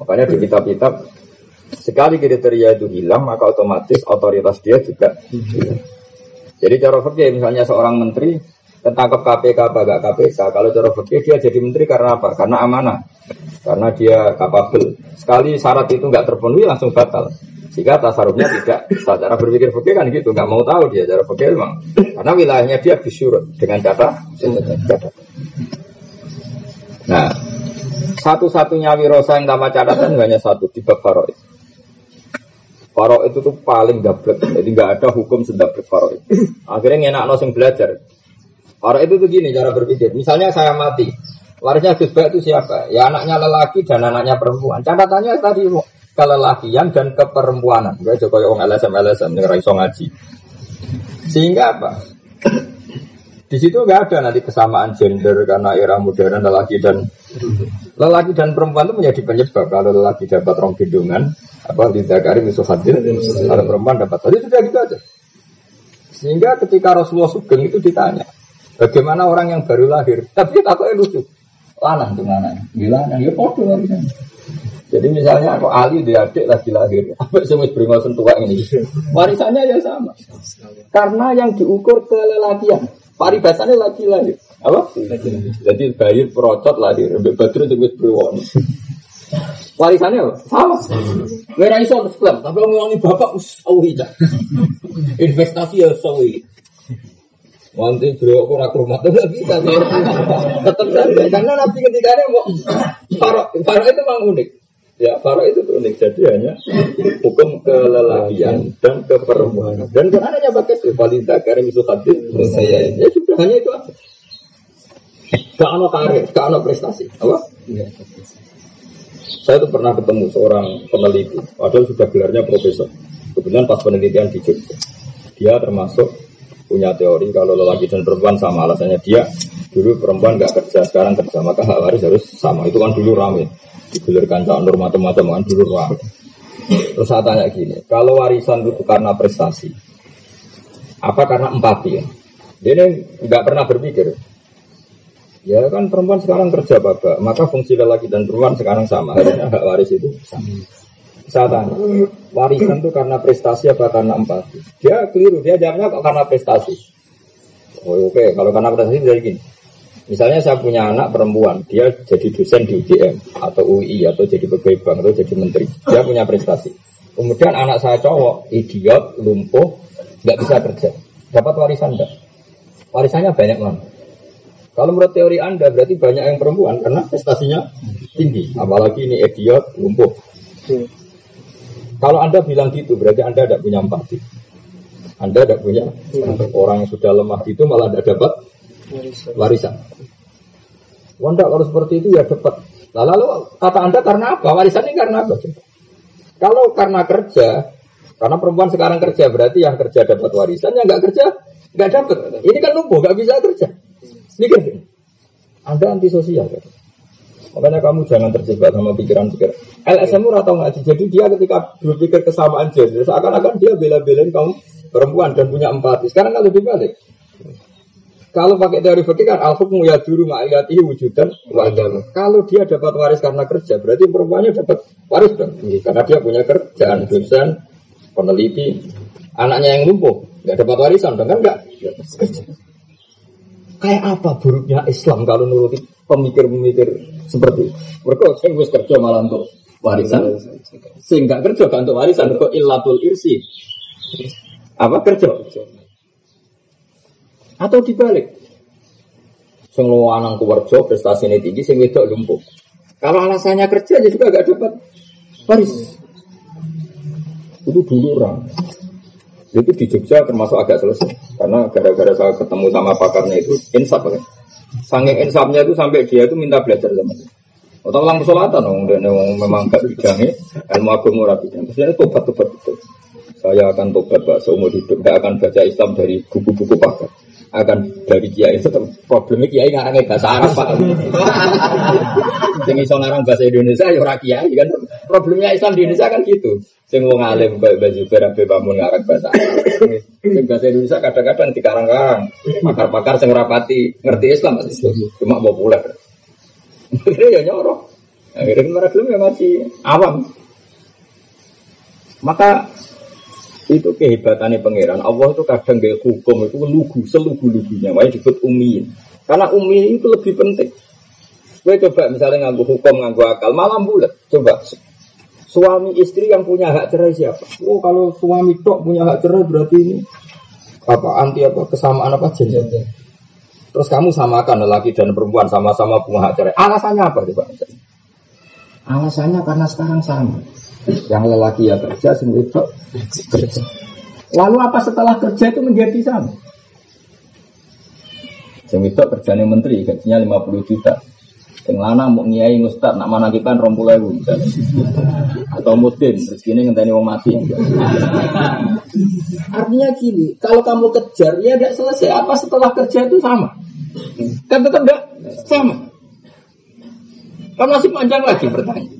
Makanya di kitab-kitab sekali kriteria itu hilang maka otomatis otoritas dia juga. Jadi cara fikih misalnya seorang menteri ketangkep KPK apa gak KPK. Kalau cara fikih dia jadi menteri karena apa? Karena amanah. Karena dia kapabel. Sekali syarat itu nggak terpenuhi langsung batal. Jika tasarufnya tidak. Cara berpikir fikih kan gitu. Nggak mau tahu dia cara fikih memang. Karena wilayahnya dia disurut dengan data. Nah, satu-satunya wirosa yang tanpa catatan hanya satu di bab. Faro itu tuh paling dablek, jadi nggak ada hukum sedablek faro itu. Akhirnya ngenak nosing belajar. Faro itu tuh gini cara berpikir. Misalnya saya mati, warisnya Gus itu siapa? Ya anaknya lelaki dan anaknya perempuan. Catatannya tadi kelelakian dan keperempuanan. Gak coba yang LSM LSM yang raiso ngaji. Sehingga apa? Di situ nggak ada nanti kesamaan gender karena era modern lelaki dan lelaki dan perempuan itu menjadi penyebab kalau lelaki dapat rong gendongan apa tidak karim itu hadir kalau perempuan dapat tadi sudah gitu aja. Sehingga ketika Rasulullah Sugeng itu ditanya bagaimana orang yang baru lahir? Tapi takutnya lucu. Lanang tuh lanang. Gila ya podo jadi misalnya aku Ali dia adik lagi lahir, apa sih beringal sentuhan ini? Warisannya ya sama. Karena yang diukur kelelakian, paribasannya lagi lahir. Apa? Jadi bayi perocot lahir, badru itu berwon. Warisannya apa? Sama. Merah iso klaim, tapi ngomongin bapak usawi Investasi ya usawi. Nanti beliau aku rumah tuh nggak bisa. Tetap saja karena nabi ketika mau farok, farok itu memang unik. Ya, farok itu unik. Jadi hanya hukum kelelakian dan keperempuanan. Dan kan hanya pakai rivalita karena itu hadis saya. Ya sudah hanya itu aja. Gak ada karir, gak ada prestasi. Apa? Iya. Saya tuh pernah ketemu seorang peneliti, padahal sudah gelarnya profesor. Kebetulan pas penelitian di Jogja. Dia termasuk punya teori kalau lelaki dan perempuan sama. Alasannya dia dulu perempuan nggak kerja sekarang kerja. Maka hak waris harus sama. Itu kan dulu rame. Digulirkan calon norma macam-macam kan dulu rame. Terus saya tanya gini kalau warisan itu karena prestasi apa karena empati? Ya dia ini nggak pernah berpikir. Ya kan perempuan sekarang kerja bapak, maka fungsi lelaki dan perempuan sekarang sama. Harusnya hak waris itu sama. Saya tanya, warisan itu karena prestasi apa karena empati? Dia keliru, dia jawabnya kok karena prestasi. Oh, Oke, okay. kalau karena prestasi jadi gini. Misalnya saya punya anak perempuan, dia jadi dosen di UGM atau UI atau jadi pegawai bank atau jadi menteri. Dia punya prestasi. Kemudian anak saya cowok, idiot, lumpuh, nggak bisa kerja. Dapat warisan enggak? Warisannya banyak mana? Kalau menurut teori Anda berarti banyak yang perempuan karena prestasinya tinggi. Apalagi ini idiot, lumpuh. Kalau Anda bilang gitu berarti Anda tidak punya empati. Anda tidak punya hmm. orang yang sudah lemah itu malah tidak dapat warisan. Wanda kalau seperti itu ya dapat. Lalu, lalu kata Anda karena apa? Warisan ini karena apa? Kalau karena kerja, karena perempuan sekarang kerja berarti yang kerja dapat warisan, yang nggak kerja nggak dapat. Ini kan lumpuh, nggak bisa kerja. Mikir Anda antisosial kan? Makanya kamu jangan terjebak sama pikiran-pikiran. LSM atau ngaji. Jadi dia ketika berpikir kesamaan gender, seakan-akan dia bela-belain kamu perempuan dan punya empati. Sekarang kalau dibalik. Kalau pakai teori fikih kan al hukmu ya dulu ma'iyatihi wujudan wajan. Kalau dia dapat waris karena kerja, berarti perempuannya dapat waris dong. Karena dia punya kerjaan, dosen, peneliti, anaknya yang lumpuh, nggak dapat warisan dong kan enggak? Kayak apa buruknya Islam kalau nuruti pemikir-pemikir seperti itu? Mereka sing wis kerja malah untuk warisan. Sehingga kerja kan untuk warisan kok illatul irsi. Apa kerja? Atau dibalik. Sing lanang kuwerja prestasinya tinggi, sing wedok lumpuh. Kalau alasannya kerja ya juga gak dapat waris. Itu dulu orang. Itu di Jogja termasuk agak selesai. Karena gara-gara saya ketemu sama pakarnya itu insaf kan. Sangking insafnya itu sampai dia itu minta belajar sama saya. Atau ulang pesolatan dong, dan memang gak bidangnya ilmu agama rapi dan terus dia tobat tobat betul. Saya akan tobat pak seumur hidup, tidak akan baca Islam dari buku-buku pakar akan dari kiai itu problemnya kiai ngarangnya bahasa Arab pak sing iso ngarang bahasa Indonesia ya ora kiai kan problemnya Islam di Indonesia kan gitu sing wong alim bae baju berabe bangun ngarang bahasa sing bahasa Indonesia kadang-kadang dikarang-karang pakar-pakar sing rapati ngerti Islam cuma populer akhirnya ya nyorok akhirnya mereka ya masih awam maka itu kehebatannya pangeran. Allah itu kadang gaya hukum itu lugu, selugu-lugunya. Makanya disebut umi. Karena umi itu lebih penting. Gue coba misalnya nganggu hukum, nganggu akal, malam bulat. Coba suami istri yang punya hak cerai siapa? Oh kalau suami tok punya hak cerai berarti ini apa anti apa kesamaan apa jenis Terus kamu samakan lelaki dan perempuan sama-sama punya hak cerai. Alasannya apa coba? Alasannya karena sekarang sama. Yang lelaki ya kerja, sing itu kerja. Lalu apa setelah kerja itu menjadi sama? Sing itu kerjanya menteri, gajinya 50 juta. Sing lanang mau ngiai ngustad, nak mana kita rompul ewu Atau mudin, terus gini ngenteni wong mati. Artinya gini, kalau kamu kejar, ya tidak selesai. Apa setelah kerja itu sama? Kan tetap tidak sama. Kan masih panjang lagi pertanyaan.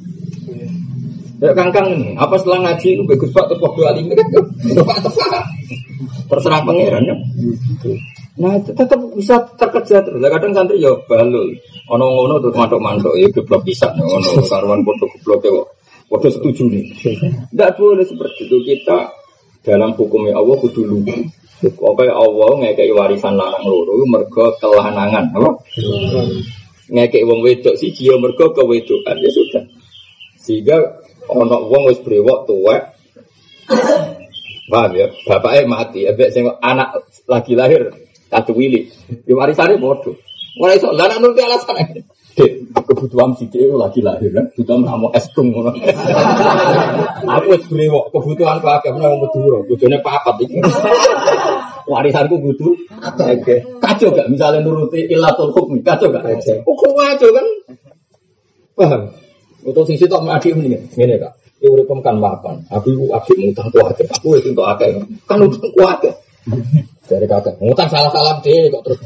Ya kangkang ini, apa setelah ngaji itu bagus pak tepok dua lima kan tepak terserah pangeran ya. Nah itu tetap bisa terkejar terus. Kadang santri ya balul, ono ngono tuh mantok mantok ya geblok bisa, ono karuan bodoh geblok ya. Waduh setuju nih. Tidak boleh seperti itu kita dalam hukumnya Allah kudu lugu. Oke Allah ngekei warisan lanang loro mergo kelanangan apa? Ngekei wong wedok si dia mergo kewedokan ya sudah. Sehingga ono wong wis brewok tuwek Paham ya? Bapaknya mati, ebek sing anak lagi lahir katu wili. Di warisane bodoh. Mulai iso lah nuruti alasan Dek, kebutuhan si dia lagi lahir kan, kebutuhan kamu es krim Aku es brewok, kebutuhan aku agak mau meduro, bojone papat iki. Warisanku butuh. Oke. Kacau gak misalnya nuruti ilatul hukmi, kacau gak? Hukum kacau kan? Paham? Untuk sisi tak adik ini, ini kak. Ya udah kan mapan. Aku ibu adik ngutang kuat, aku itu untuk akeh. Kan utang kuat. Dari kakak, ngutang salah-salah deh kok terus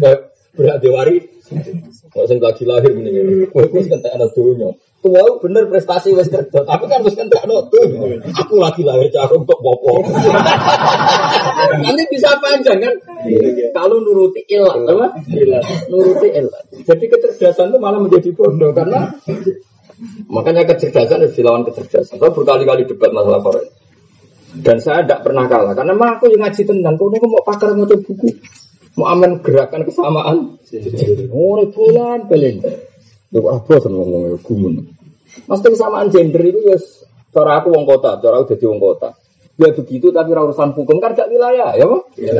berat diwari Kok sing lagi lahir ini kowe wis kentek ana donya. Tua bener prestasi wis kerja, tapi kan wis kentek ana donya. Aku lagi lahir cara untuk popo. Nanti bisa panjang kan? Kalau nuruti ilat, apa? Nuruti ilat. Jadi kecerdasan itu malah menjadi bodoh karena makanya kecerdasan harus dilawan kecerdasan. Saya berkali-kali debat masalah Korea. Dan saya tidak pernah kalah karena mah aku yang ngaji tentang kau mau pakar mau buku mau aman gerakan kesamaan. Oh, bulan belen. Lu apa seneng ngomong gumun. Mas kesamaan gender itu ya cara aku wong kota, cara aku jadi wong kota. Ya begitu tapi urusan hukum kan gak wilayah, ya Pak? Iya.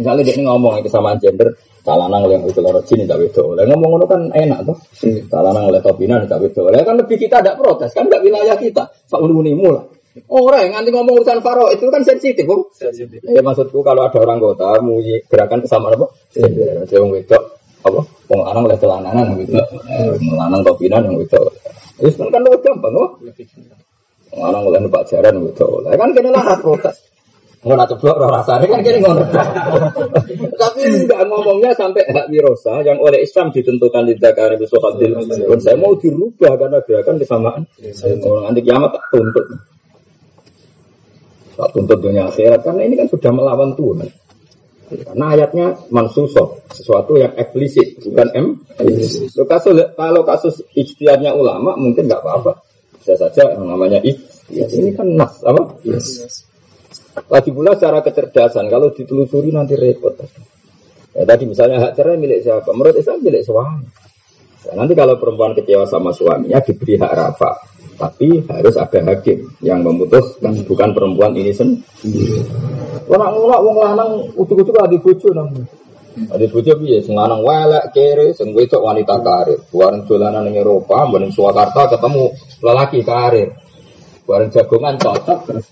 Misalnya dia ngomong kesamaan gender, salanang oleh itu lorot sini tak bedo. Oleh ngomong ngono kan enak tuh. Salanang oleh topinan tak bedo. Oleh kan lebih kita ada protes, kan gak wilayah kita. Pak uni mulai. Orang yang nanti ngomong urusan faro itu kan sensitif, bu. Sensitif. Ya maksudku kalau ada orang kota mau gerakan kesamaan apa? Ada yang wedok apa? Wong lanang oleh celananan gitu. Melanang topinan yang wedok. Itu kan lo gampang, kok. Wong lanang oleh numpak jaran wedok. Kan kena lah protes. Ngono ceblok roh rasanya kan kira ngono. Tapi enggak ngomongnya sampai hak wirosa yang oleh Islam ditentukan di Dakar itu Hadil. Dan saya mau dirubah karena gerakan kesamaan. Kalau nanti kiamat tak tuntut. Tak tuntut dunia akhirat karena ini kan sudah melawan Tuhan. Karena ayatnya mansusoh, sesuatu yang eksplisit, bukan M. So, kasus, kalau kasus ijtihadnya ulama mungkin nggak apa-apa. Bisa saja yang namanya ijtihad. Ini kan nas, apa? Yes. Lagi pula secara kecerdasan, kalau ditelusuri nanti repot. Ya, tadi misalnya hak cerai milik siapa? Menurut Islam milik suami. Nanti kalau perempuan kecewa sama suaminya diberi hak rafa. Tapi harus ada hakim yang memutuskan bukan perempuan ini sendiri. Orang orang wong lanang utuk-utuk ada bojo namanya. Ada bojo piye sing lanang welek kere, sing wedok wanita karir. Bareng dolanan ning Eropa, bareng Surakarta ketemu lelaki karir. Bareng jagongan cocok terus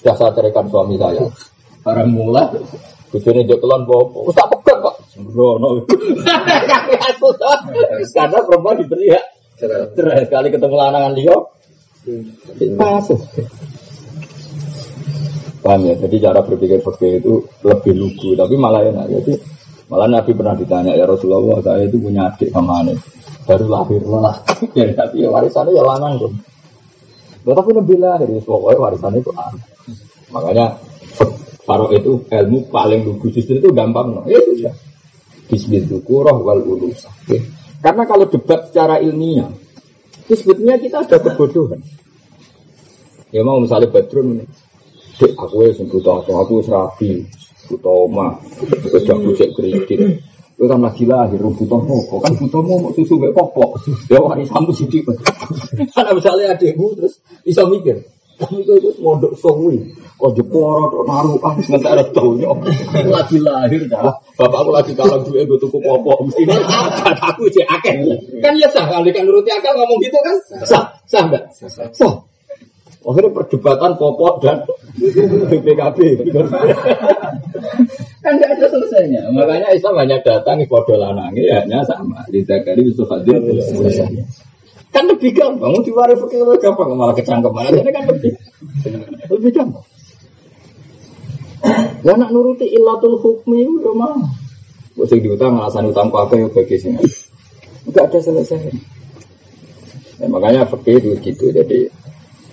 sudah saya cerikan suami saya. Bareng mulai Bujone jokelon bopo, wis tak Sembrono. Karena perempuan diberi hak cerai sekali ketemu lanangan dia Masuk. Paham ya? Jadi cara berpikir seperti itu lebih lugu, tapi malah enak. Jadi malah Nabi pernah ditanya ya Rasulullah, saya itu punya adik sama aneh. Baru lahir lah. ya, tapi ya warisannya ya lanang tuh. Ya, tapi lebih lahir, ya, pokoknya warisannya itu aneh. Makanya Faro itu ilmu paling lugu justru itu gampang. Ya sudah. Bismillahirrahmanirrahim wal urusah. Karena kalau debat secara ilmiah, itu sebetulnya kita ada kebodohan. Ya mau misalnya Badrun Dek, aku ya sebut aku, aku serabi, butuh oma, kerja bujuk kredit. Itu kan lagi lahir, butuh pokok, kan butuh mau susu gak popok. Ya warisanmu sidik. Karena misalnya adikmu terus bisa mikir, kami itu itu mondok sowi, kok jeporo, kok naruh, ah, sementara tahunnya, lagi lahir dah. Bapak aku lagi kalau gue gue tuku popok, mesti aku cek akeh. Kan ya sah, kalau kan nuruti akal ngomong gitu kan, sah, sah enggak? Sah. Akhirnya perdebatan popok dan BPKB. kan nggak ada selesainya. Makanya Islam banyak datang ibadah lanangi hanya sama. Lidah kali Yusuf Hadir. Kan lebih gampang, mau diwaris pakai lebih gampang, malah kecangkeman. Jadi kan lebih, lebih gampang. Ya nak nuruti illatul hukmi udah mah. Bosik diutang, alasan utang apa yang bagi sini. Enggak ada selesai. Ya, makanya fakir itu gitu. Jadi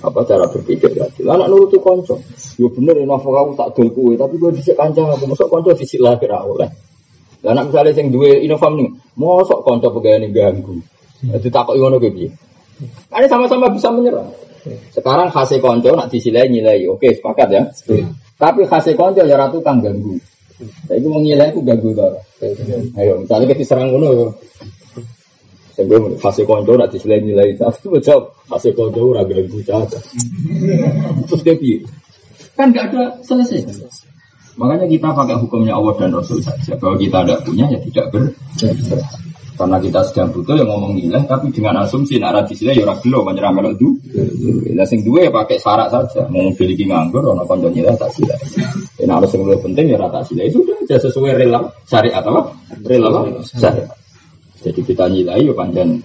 apa cara berpikir tadi. Lah nak nuruti konco. Yo bener ya nafkah aku tak dol kuwe, tapi gue dhisik kancang aku mosok konco dhisik lah kira oleh. Lah nak misalnya sing duwe inovam nih, mosok konco pegawai ganggu. Jadi takut ngono piye? Ini sama-sama bisa menyerang. Sekarang khasnya konco nak disilai nilai, oke sepakat ya. Tapi khasnya konco ya ratu kang ganggu. Saya itu mau nilai aku ganggu tau. Ayo, misalnya kita serang ngono. Sebelum fase konco nak disilai nilai, aku jawab fase konco ora ganggu caca. Terus dia piye? Kan gak ada selesai. Makanya kita pakai hukumnya Allah dan Rasul saja. Kalau kita tidak punya ya tidak ber. Karena kita sedang butuh yang ngomong nilai, tapi dengan asumsi nak radis ya orang gelo menyerah melok du. Lah sing ya pakai syarat saja. Mau pilih nganggur, orang konco nilai tak sila. Ini harus yang lebih penting ya rata sila. Itu sudah aja sesuai rela syariat apa? Rela apa? Syariat. Jadi kita nilai ya panjang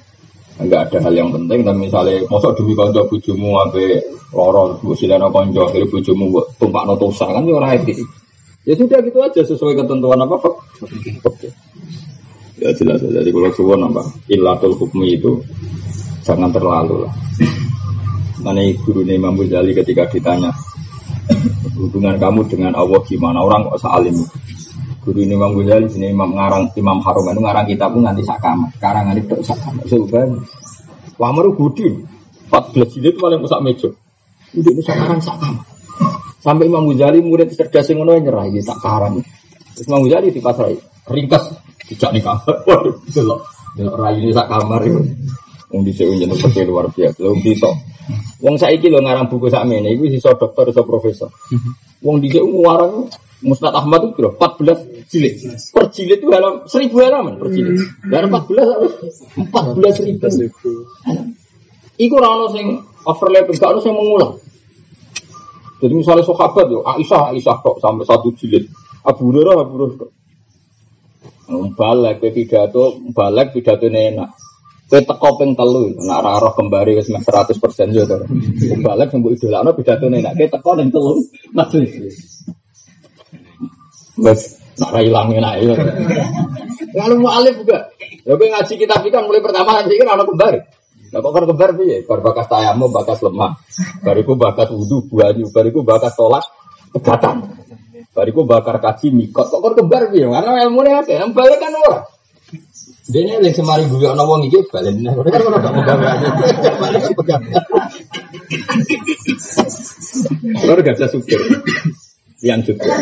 enggak ada hal yang penting dan misalnya mosok demi konco bujumu sampai loro akhirnya bujumu buat tumpak notosa kan ya orang etis ya sudah gitu aja sesuai ketentuan apa oke Ya jelas. Jadi kalau suwon apa ilatul hukmi itu jangan terlalu lah. Mana guru Imam Ghazali ketika ditanya hubungan kamu dengan Allah gimana? Orang kok salim. Guru Imam Ghazali sini Imam ngarang Imam Harum. Itu ngarang kitab pun nanti sakama. Karangan itu sakama. Sebenarnya Wamaru Budi 14 jilid paling usah mejo itu itu sekarang sakama. Sampai Imam Ghazali murid cerdas yang ngono nyerah. Ya tak karang Imam Ghazali di pasar ringkas tidak nih kamar. Waduh, itu loh. Rai ini sak kamar itu. Wong di sini jenuh pakai luar biasa. Lalu bisa. Wong saiki lo ngarang buku sak mene. Iku sisa dokter, sisa profesor. Wong di sini ngarang Musnad Ahmad itu berapa? 14 jilid. Per jilid itu dalam 1000 halaman per jilid. Dan 14 14 ribu. Iku rano sing overlapping, gak ono sing mengulang. Jadi misalnya sahabat yo, Aisyah, Aisyah kok sampai satu jilid. Abu Hurairah, Abu Hurairah. Balik, pidato, balik pidato enak. Kue teko ping telu, nak kembali ke seratus persen juga. Balik sembuh idola, no pidato enak. Kue teko ping telu, masih. Bes, nak hilang enak ya. Lalu mau alif juga. Ya ngaji kita kan mulai pertama nanti kan anak kembali. Nah kok kan kembar piye? Bar bakas tayamu, bakas lemah. Bariku bakas wudhu, buahnya. Bariku bakas tolak, pegatan. Bariku bakar kaji mikot kok kok kembar piye? Karena ilmu ini ada, yang balik kan ora. Ini yang semari gue ana wong iki balik nih. Kan ora gak pegang aja. Balik pegang. Ora gak supir. Yang supir.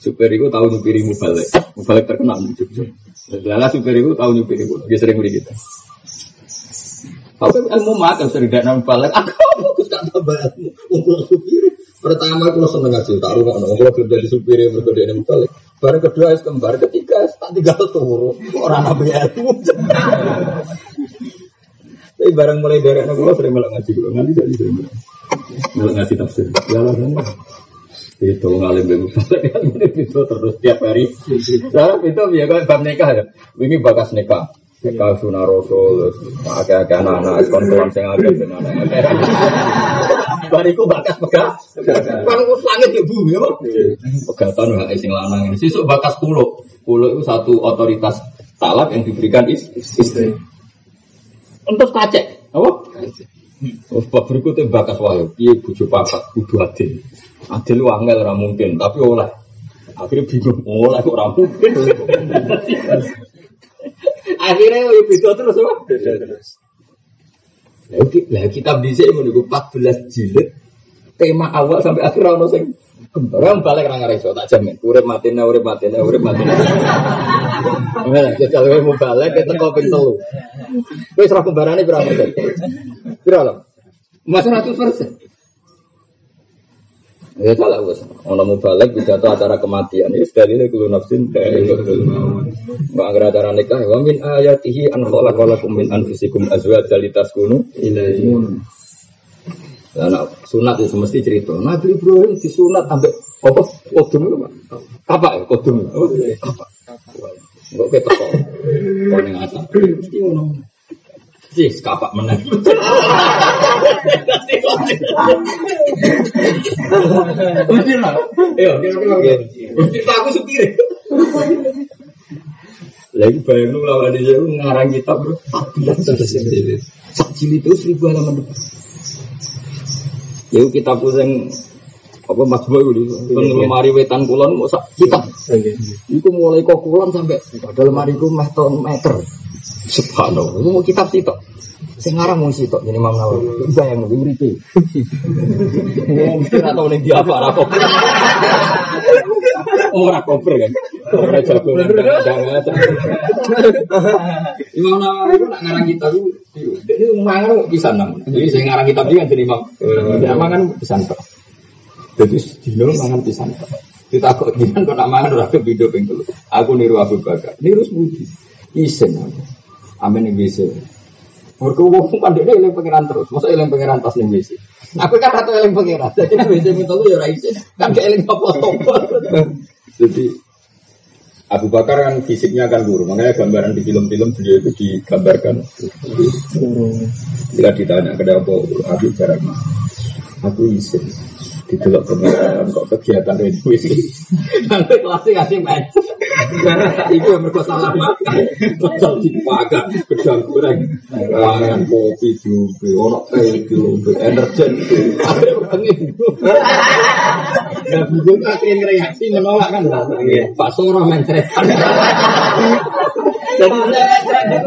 Supir itu tahu nyupiri mubalik. Mubalik terkenal Jogja. Lala supir itu tahu nyupiri gue. Dia sering beri kita. Tapi ilmu makan sering gak balik. Aku aku tak tambah ilmu. Supir. Pertama aku seneng ngaji, tak rumah nong. Kalau belum jadi supir yang berbeda ini balik. Baru kedua es kembar, ketiga es tak tinggal turu. Orang nabi itu. Tapi barang mulai dari anak gue sering malah ngaji gue ngaji jadi sering malah ngaji tafsir. Ya lah kan. Itu ngalim bego kan itu terus tiap hari. Saya itu ya kan bab nikah ya. Ini bakas nikah. Nikah sunah rasul, agak-agak anak-anak, kontuan sing agak dengan anak-anak. Bariku bakas pegas. Bang langit ya bu, ya Pegatan nggak sing lanang ini. Sisuk bakas pulau. Pulau itu satu otoritas talak yang diberikan istri. Untuk kacek, apa? Terus bab berikutnya bakas wahyu. Iya buju papat, kudu adil. Adil wangel ora mungkin, tapi oleh. Akhirnya bingung, oleh kok ora mungkin. Akhirnya ya bisa terus apa? Terus. Lah kitab dhisik ngono iku 14 jilid. Tema awal sampai akhir ono sing kembarang balik ra ngereso tak jamin. Urip matine urip matine urip matine. Ora jajal kowe mau balik ke teko ping 3. Wis ra kembarane berapa persen? Pira lho? Mas 100%. Ya salah mau balik bisa tuh acara kematian. Ini sekali ini kulo nafsin betul. Nggak agar acara nikah. Wa min ayatihi an khalaqalakum min anfusikum azwajan litaskunu ilaihi. Nah, nah, sunat itu mesti cerita. Nabi Ibrahim di sunat sampai apa? Kodum itu pak. Apa ya kodum? Apa? Kita kok. Kau yang atas. Mesti ngono. Yes, kapak menang. Lah. Mesti aku supir. Lagi bayang lu lawan dia ngarang kitab bro. Sakjil itu seribu halaman depan. Yuk kita pusing apa mas boy itu kan lemari wetan kulon mau sak kitab. Iku mulai kok kulon sampai pada lemari ku meh meter. Subhanallah, mau kitab sih tok. Sing ngarang mau sitok jadi Imam Nawawi. Bayang mau ngripe. Oh, mesti ora tau ning dia apa ora kok. Ora koper kan. Ora jago. Jangan. Imam Nawawi itu nak ngarang kitab itu dia mangan pisan nang. Jadi saya ngarang kitab dia kan jadi Imam. Dia mangan pisan tok. Jadi dino mangan pisan tok. Kita kok gimana kok nak mangan ora kebido ping. Aku niru Abu Bakar. Niru semudi. Isen aku. Amin ning bisa. Mergo wong kan dhekne eling pangeran terus. Masa eling pangeran pas ning WC. Aku kan rata eling pangeran. Jadi WC minta lu ya ora isin. Kan gak eling apa-apa. Jadi Abu Bakar kan fisiknya kan guru, makanya gambaran di film-film beliau itu digambarkan. Jika ditanya kenapa Abu Bakar, aku isin didelok kemudian kok kegiatan ini? Wis nanti kelasnya kasih main itu yang mereka salah makan total dipakai gedang goreng. Mangan kopi juga orang teh juga energen. Ada pengen dan bingung akhirnya reaksi menolak kan? Pak Soro main ceretan jadi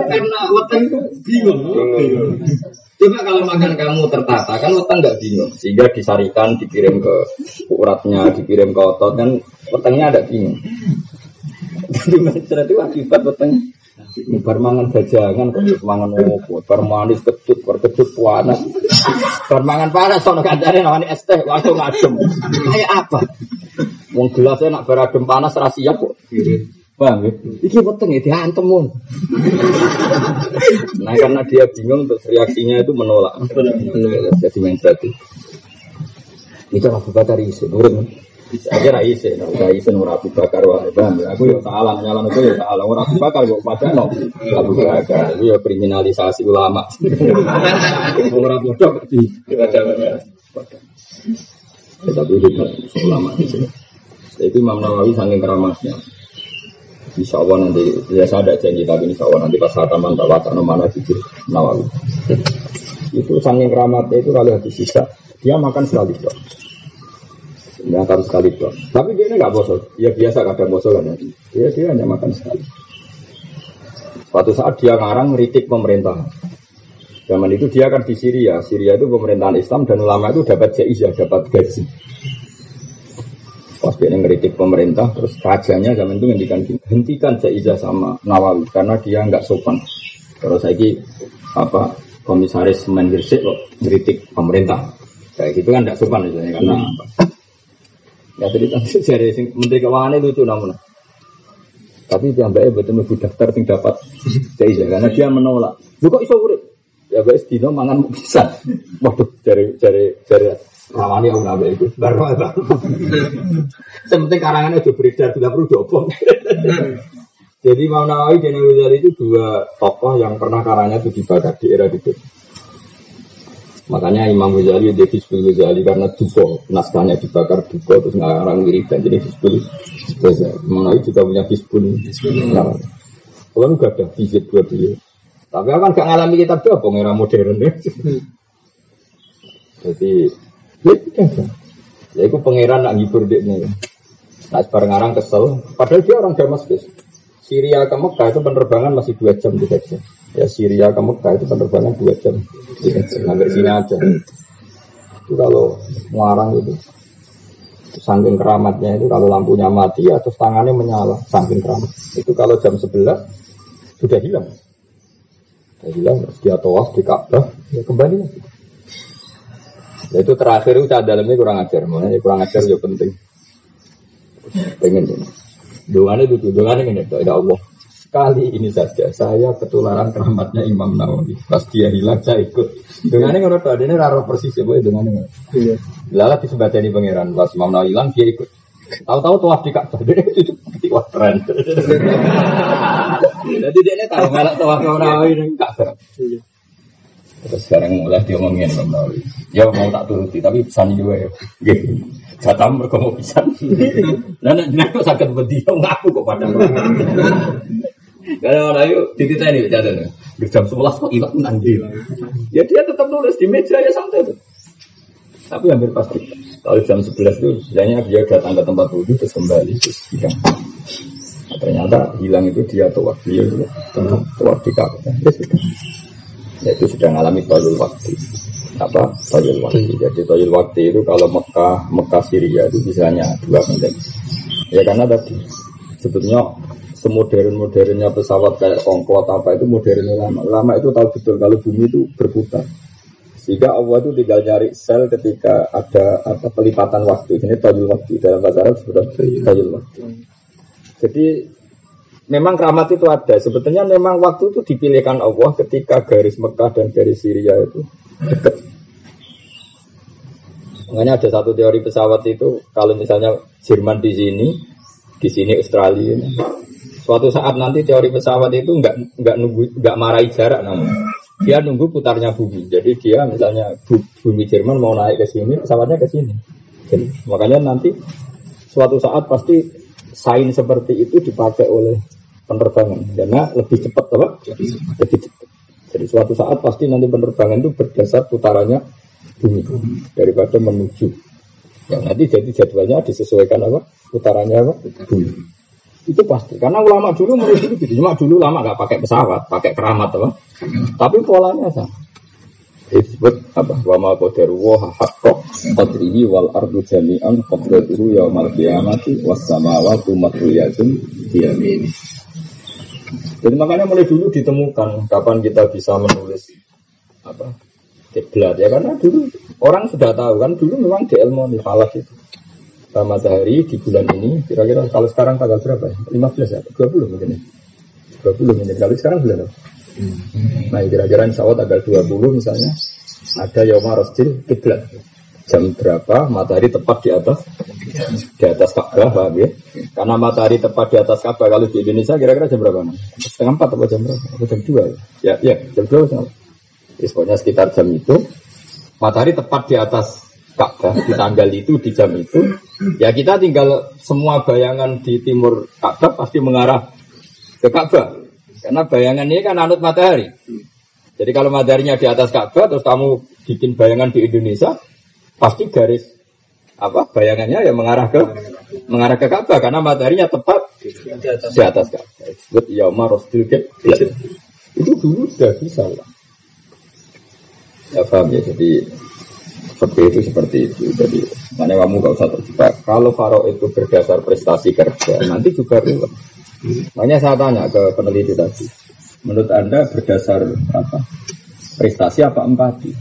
karena itu bingung Coba kalau makan kamu tertata kan weteng nggak bingung. Sehingga disarikan dikirim ke uratnya dikirim ke otot kan wetengnya ada bingung. Jadi macam itu akibat weteng. Ini permangan bajangan kok mangan opo permanis ketut perketut panas. Permangan panas sono kancane namanya es teh langsung adem. Kayak apa? Wong gelasnya nak beradem panas rahasia kok Paham ya? Iki weteng ya diantem mun. nah karena dia bingung terus reaksinya itu menolak. Jadi main tadi. Itu Abu Bakar isi, nurut. Saya kira isi, nah, isi nur Abu Bakar wah paham ya? Aku ya salah, nyala aku ya salah. Nur Abu Bakar kok pada no Abu Bakar. Itu ya kriminalisasi ulama. Orang bodoh di. Tapi itu ulama sini. Itu Imam Nawawi saking keramasnya. Insya Allah nanti ya saya ada janji tapi insya Allah nanti pas hataman tak watak mana jujur nawawi. Itu saking keramatnya itu kalau habis sisa dia makan sekali dok. Makan sekali dok. Tapi dia ini nggak bosol. Ya biasa kadang bosol kan. Dia dia hanya makan sekali. Suatu saat dia ngarang kritik pemerintah. Zaman itu dia kan di Syria. Syria itu pemerintahan Islam dan ulama itu dapat jaizah, dapat gaji. Pas dia ngeritik pemerintah, terus rajanya zaman itu ngendikan hentikan Jaizah sama Nawawi karena dia nggak sopan. Terus lagi apa komisaris Mendirsik kok ngeritik pemerintah. Kayak gitu kan nggak sopan misalnya karena apa? Ya tadi tadi dari Menteri Keuangan itu lucu namun. Tapi dia mbaknya betul betul daftar sing dapat Jaizah karena dia menolak. Lu kok iso urip? Ya baik dino mangan bisa. Waduh, cari cari cari Rawani aku nabe itu baru apa? Sementing karangannya udah beredar tidak perlu diopong. Jadi Imam Nawawi dan Ghazali itu dua tokoh yang pernah karangnya itu dibakar di era itu. Makanya Imam Ghazali dia Hizbul Ghazali karena duko naskahnya dibakar duko terus ngarang dan jadi Hizbul Ghazali. Imam Nawawi juga punya Hizbul Nawawi. Kalau enggak ada hizib buat dia. Tapi aku kan gak ngalami kitab era modern ya. Jadi Ya, ya itu pangeran nak ngibur dia nih. Nah, bareng orang kesel. Padahal dia orang Damaskus. Syria ke Mekah itu penerbangan masih dua jam tiga jam. Ya Syria ke Mekah itu penerbangan dua jam tiga jam. Sampai sini aja. Itu kalau muarang itu. Saking keramatnya itu kalau lampunya mati atau tangannya menyala. Saking keramat. Itu kalau jam 11 sudah hilang. Sudah hilang. Dia tawaf di Ka'bah. Ya kembali lagi. Ya itu terakhir itu cah dalamnya kurang ajar, makanya kurang ajar juga penting. Pengen ini. Doanya itu, doanya ini, ya Allah. Kali ini saja saya ketularan keramatnya Imam Nawawi. Pas dia hilang saya ikut. Dengan ini menurut ini raro persis ya, boleh dengan ini. Iya. Lala disebutkan di pangeran. Pas Imam Nawawi hilang dia ikut. Tahu-tahu tuh di Ka'bah dia itu wah keren. Jadi dia ini tahu nggak tuh Imam Nawawi ini Ka'bah. Terus sekarang mulai dia ngomongin Imam Nawawi. Ya mau tak turuti, tapi pesan juga ya. Gak tahu mereka mau pisan. Nah, nah, kok sakit berdiam ngaku kok pada. Karena orang itu titita ini jatuh jam sebelas kok ilat nanti. Ya dia tetap nulis di meja ya santai tuh. Tapi hampir pasti. Kalau jam sebelas itu, biasanya dia datang ke tempat wudhu terus kembali terus ternyata hilang itu dia tua dia itu tua di Ka'bah. Ya sudah. Ya, itu sudah mengalami toyul waktu apa toyul waktu. Jadi toyul waktu itu kalau Mekah Mekah Syria itu bisanya dua menit. Ya karena tadi sebetulnya semodern-modernnya pesawat kayak Concorde apa itu modern lama. Lama itu tahu betul kalau bumi itu berputar. Sehingga Allah itu tinggal nyari sel ketika ada apa pelipatan waktu. Ini tajul waktu dalam bahasa Arab sudah tajul waktu. Jadi memang keramat itu ada. Sebetulnya memang waktu itu dipilihkan Allah ketika garis Mekah dan garis Syria itu dekat. Makanya ada satu teori pesawat itu kalau misalnya Jerman di sini, di sini Australia. Suatu saat nanti teori pesawat itu nggak nggak nunggu nggak marahi jarak namanya dia nunggu putarnya bumi. Jadi dia misalnya bumi Jerman mau naik ke sini, pesawatnya ke sini. Jadi, makanya nanti suatu saat pasti sain seperti itu dipakai oleh penerbangan karena lebih cepat apa? Lebih cepat. Jadi suatu saat pasti nanti penerbangan itu berdasar putarannya bumi daripada menuju. Ya nanti jadi jadwalnya disesuaikan apa? Putarannya apa? Bumi. Itu pasti. Karena ulama dulu menurut itu gitu. Cuma dulu lama nggak pakai pesawat, pakai keramat apa. Tapi polanya sama. Disebut apa? Wa ma qadaru wa haqqo qadrihi wal ardu jami'an qadratuhu yaumal qiyamati was samawati matriyatun biyamini. Jadi makanya mulai dulu ditemukan kapan kita bisa menulis apa kiblat ya karena dulu orang sudah tahu kan dulu memang di ilmu falak itu matahari di bulan ini kira-kira kalau sekarang tanggal berapa ya? 15 ya? 20 mungkin ya? 20 mungkin. Kalau sekarang bulan apa? Nah kira-kira insya Allah tanggal 20 misalnya ada Yoma Rosjil Kiblat. Jam berapa? Matahari tepat di atas? Di atas Ka'bah ya? Karena matahari tepat di atas Ka'bah kalau di Indonesia kira-kira jam berapa setengah empat atau jam berapa? Atau jam dua? Ya ya jam dua ya, pokoknya sekitar jam itu matahari tepat di atas Ka'bah di tanggal itu di jam itu ya kita tinggal semua bayangan di timur Ka'bah pasti mengarah ke Ka'bah karena bayangan ini kan anut matahari jadi kalau mataharinya di atas Ka'bah terus kamu bikin bayangan di Indonesia pasti garis apa bayangannya ya mengarah ke mengarah ke Ka'bah karena mataharinya tepat di atas Ka'bah itu dulu sudah bisa lah ya paham ya jadi seperti itu seperti itu. Jadi mana kamu gak usah terjebak. Kalau Faro itu berdasar prestasi kerja, nanti juga ruwet. Makanya saya tanya ke peneliti tadi, menurut anda berdasar apa? Prestasi apa empati?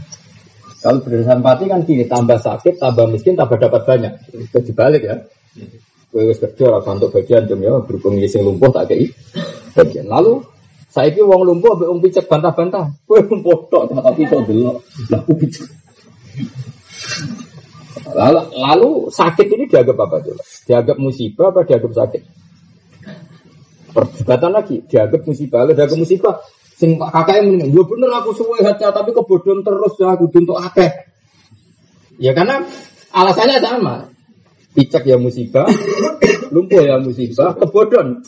Kalau berdasar empati kan gini, tambah sakit, tambah miskin, tambah dapat banyak. Itu dibalik ya. Gue wis kerja rasa untuk bagian jam ya berhubung sing lumpuh tak kei bagian. Lalu saya itu uang lumpuh, uang picek bantah-bantah. Gue lumpuh tapi kok delok. Lalu, lalu sakit ini dianggap apa? Dianggap musibah apa dianggap sakit? Perdebatan lagi, dianggap musibah, lalu dianggap musibah. Sing kakak yang mendingan, ya bener aku suwe hati tapi kebodohan terus ya aku untuk akeh. Ya karena alasannya sama. Picek ya musibah, lumpuh ya musibah, kebodohan.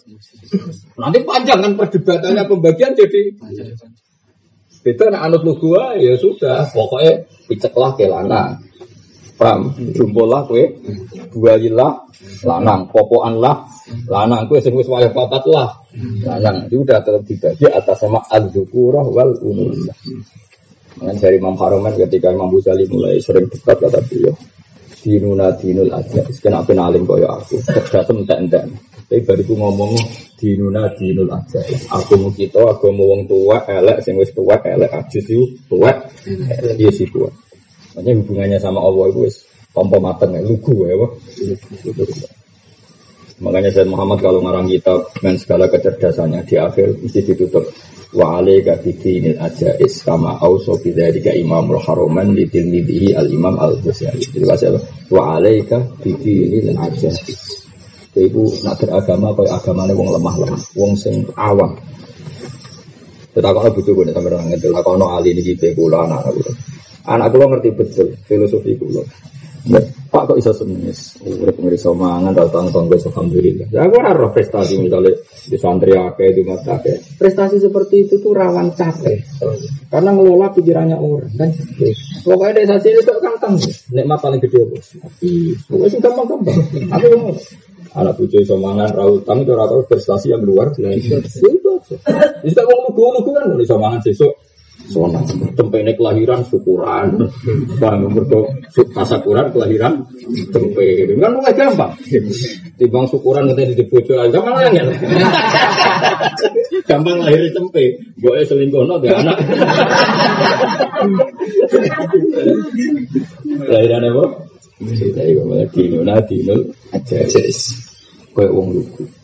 Nanti panjang kan perdebatannya pembagian jadi Beda nak anut lu gua ya sudah, pokoknya piceklah ke lanang. Paham? Jumpolah kue, buayilah lanang, popoan lah lanang kue sing wayah papat lah. Lanang itu udah tetap dibagi atas sama al-dzukurah wal. Dengan dari Imam Haromen ketika Imam Ghazali mulai sering dekat kata beliau, dinuna dinul aja, kenapa nalim kaya aku, cerdas entek-entek. Tapi baru itu ngomong dinuna dinul aja. Aku mau kita, aku mau wong tua, elek, sing wis tua, elek, ajus itu tua, dia sih tua. Makanya hubungannya sama Allah itu wis tompo mateng, lugu ya. Makanya Said Muhammad kalau ngarang kitab dengan segala kecerdasannya di akhir mesti ditutup. Wa alaika bidinil ajais kama auso bidzalika imamul haroman di tilmidihi al imam al ghazali. Jadi bahasa wa alaika bidinil ajais. Iku nak beragama kaya agamanya wong lemah lemah, wong sing awam. Kita kalau butuh gue sampai orang itu, kalau no ali ini kita kula anak anak Anak kula ngerti betul filosofi kula. Pak kok iso semis? Urip ngriso mangan tau tang tanggo alhamdulillah. Ya aku ora prestasi misalnya di santri akeh di mata akeh. Prestasi seperti itu tuh rawan capek. Karena ngelola pikirannya orang kan. Pokoknya desa sini tuh gampang. Nikmat paling gede bos. Pokoknya sih gampang-gampang. Aku. Anak bucu iso mangan rautan itu rata prestasi yang luar biasa. Itu aja. Bisa ngomong lugu-lugu kan iso mangan sesuk Sona, tempe ini kelahiran syukuran, bang mereka tasakuran kelahiran tempe, kan mulai gampang. Timbang syukuran nanti di bojo aja malah ya. Gampang lahir tempe, gue selingkuh no dia anak. Lahiran apa? Cerita itu malah dino, nah dino aja. Kayak uang lugu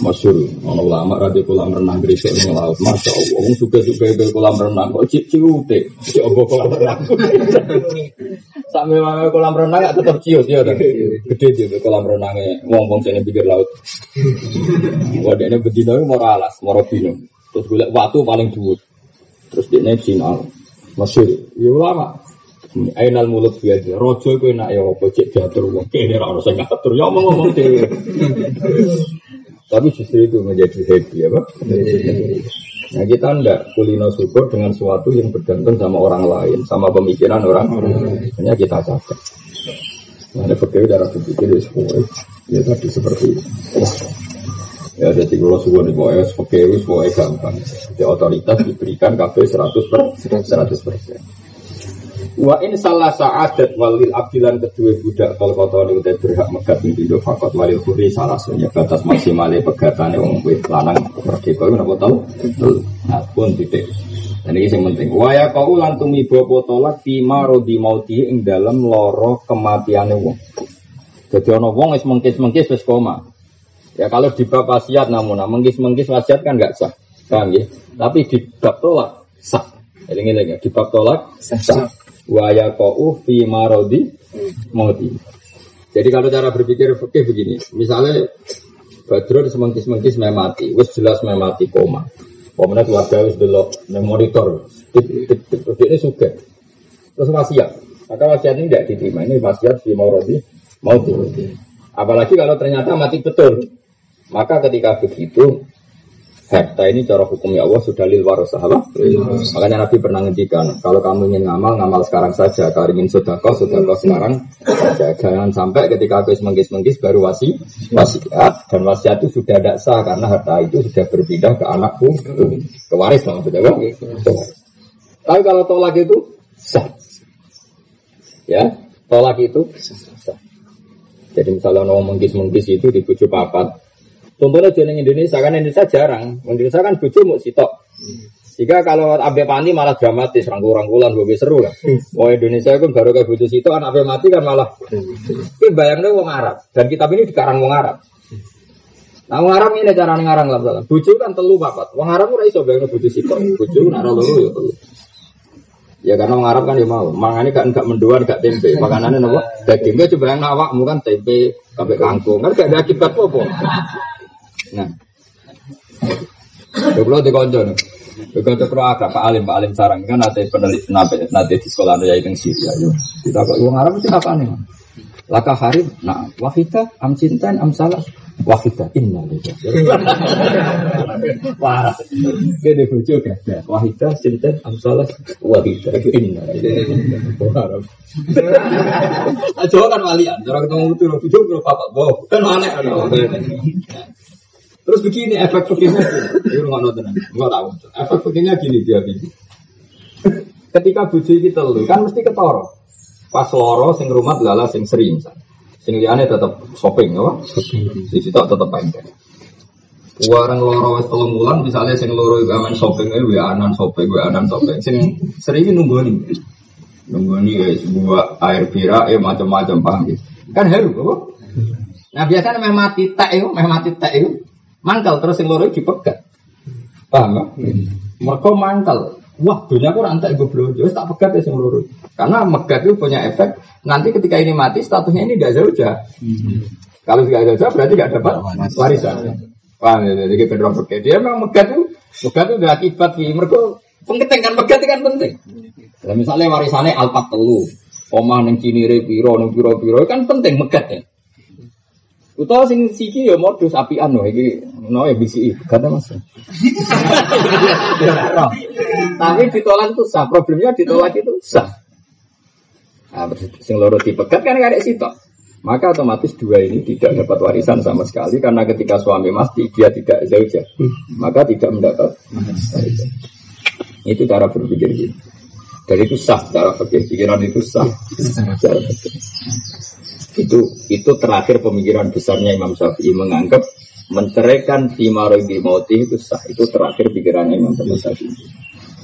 masyur ono ulama radio kolam renang gresik ning laut. Masya Allah wong suka-suka ke kolam renang kok cik ciute cik obo kolam renang? Sampe wae kolam renang gak tetep ciut ya kan gede dia kolam renangnya wong-wong sing pikir laut. Wadene bedino mau alas mau bino terus golek watu paling dhuwur. Terus dia final masyur ya ulama. Ainal mulut biasa, rojo itu enak ya apa cek diatur wong. Kene ora ono sing ngatur ya omong ngomong dhewe. Tapi justru itu menjadi happy ya Pak. Nah kita enggak kulino syukur dengan sesuatu yang bergantung sama orang lain, sama pemikiran orang. Hanya kita cacat. Nah, ada fakir darah berpikir ya semua. Ya tadi seperti itu. Ya jadi kalau subuh di bawah semua gampang. Jadi otoritas diberikan kafe 100 per 100 persen. Wa in salah sa'adat walil abdilan kedua budak kalau kota ini udah berhak megat pintu fakot walil kuri salah satunya batas maksimalnya pegatane wong wit lanang merdeka itu apa tahu? Nah pun titik. Dan ini yang penting. Waya kau ulang tumi bawa tolak fima rodi mauti ing dalam loro kematiannya wong. Jadi ono wong es mengkis mengkis wis koma. Ya kalau di bab wasiat namun nah, mengkis mengkis wasiat kan nggak sah, paham ya? Tapi di bab tolak sah. Ini lagi di bab tolak sah waya kau fi marodi mati. Jadi kalau cara berpikir fikih begini, misalnya Badrun semengkis-semengkis memati, wis jelas memati koma. Pemenang keluarga wis delok monitor, ini suka. Terus wasiat, maka wasiat ini tidak diterima. Ini wasiat fi marodi mati. Apalagi kalau ternyata mati betul, maka ketika begitu harta ini cara hukumnya Allah sudah lil warasah apa? Makanya Nabi pernah ngendikan, kalau kamu ingin ngamal, ngamal sekarang saja. Kalau ingin sodako, sodako sekarang saja. Jangan sampai ketika aku menggis-menggis baru wasi, wasiat. Dan wasiat itu sudah tidak sah karena harta itu sudah berpindah ke anakku, ke waris maksudnya kan? Tapi kalau tolak itu sah. Ya, tolak itu sah. Jadi misalnya ngomong menggis-menggis itu di bujuk papat, Contohnya jeneng Indonesia kan Indonesia jarang. Indonesia kan bojo mau sitok. Jika kalau abe pani malah dramatis, rangkul-rangkulan gue seru lah. Oh Indonesia itu baru kayak bojo sitok, anak abe mati kan malah. Tapi bayangnya wong Arab dan kitab ini dikarang wong Arab. Nah wong Arab ini cara ngarang lah. Bojo kan telu papat. Wong Arab ora iso bayangno bojo sitok. Bojo nak loro ya. Ya karena wong Arab kan ya mau. Mangane gak enggak mendoan gak tempe. Makanannya nopo? Dagingnya coba yang awakmu kan tempe kabeh kangkung. Kan gak ada akibat apa-apa. Nah, kalau di konco nih, Begitu pro agak Pak Alim, Pak Alim sarang kan nanti peneliti nanti, nanti di sekolah ya itu Syria. Yuk, kita kok uang Arab itu nih? Laka harib, nah wahida, am cintan, am salah, wahida, inna lillahi. Wah, gede bucu gak? Wahida, cintan, am salah, wahida, inna lillahi. Aja kan walian, cara ketemu itu, kalau bapak, kan aneh. Terus begini efek begini, ini nggak nonton, nggak tahu. Efek begini gini dia gini. Ketika buji kita lu kan mesti ketoro. Pas loro sing rumah lala sing sering. Sing liane tetap shopping apa? Di situ tetap pendek. Warang loro wis telung bulan misalnya sing loro itu aman shopping itu ya anan shopping, ya anan shopping. Sing sering nunggu nih. Nunggu nih ya sebuah air pira ya macam-macam paham gitu. Kan haru apa? Nah biasanya memang mati tak itu, memang mati tak itu mangkal terus yang loro dipegat. Paham ya? Hmm. Mereka mangkal. Wah, dunia aku rantai gue belum jelas tak pegat ya sing loro. Karena megat itu punya efek nanti ketika ini mati statusnya ini tidak jauh hmm. Kalau tidak jauh berarti tidak dapat warisan. Paham ya? Jadi kita pegat. Dia memang megat itu megat itu udah akibat mereka penting kan megat kan penting. Nah, misalnya warisannya alpat telu, omah ning cinire piro ning piro-piro kan penting megat ya. Utawa sing siki ya modus apian loh iki no ya bisi kata Mas. Tapi ditolak itu sah, problemnya ditolak itu sah. Nah, sing loro dipegat kan ada sitok. Maka otomatis dua ini tidak dapat warisan sama sekali karena ketika suami mati dia tidak zaujah, maka tidak mendapat warisan. Itu cara berpikir gitu. Dari itu sah cara pikir pikiran itu sah. Cara. Itu itu terakhir pemikiran besarnya Imam Syafi'i menganggap menceraikan di mauti itu sah. Itu terakhir pikiran Imam Syafi'i.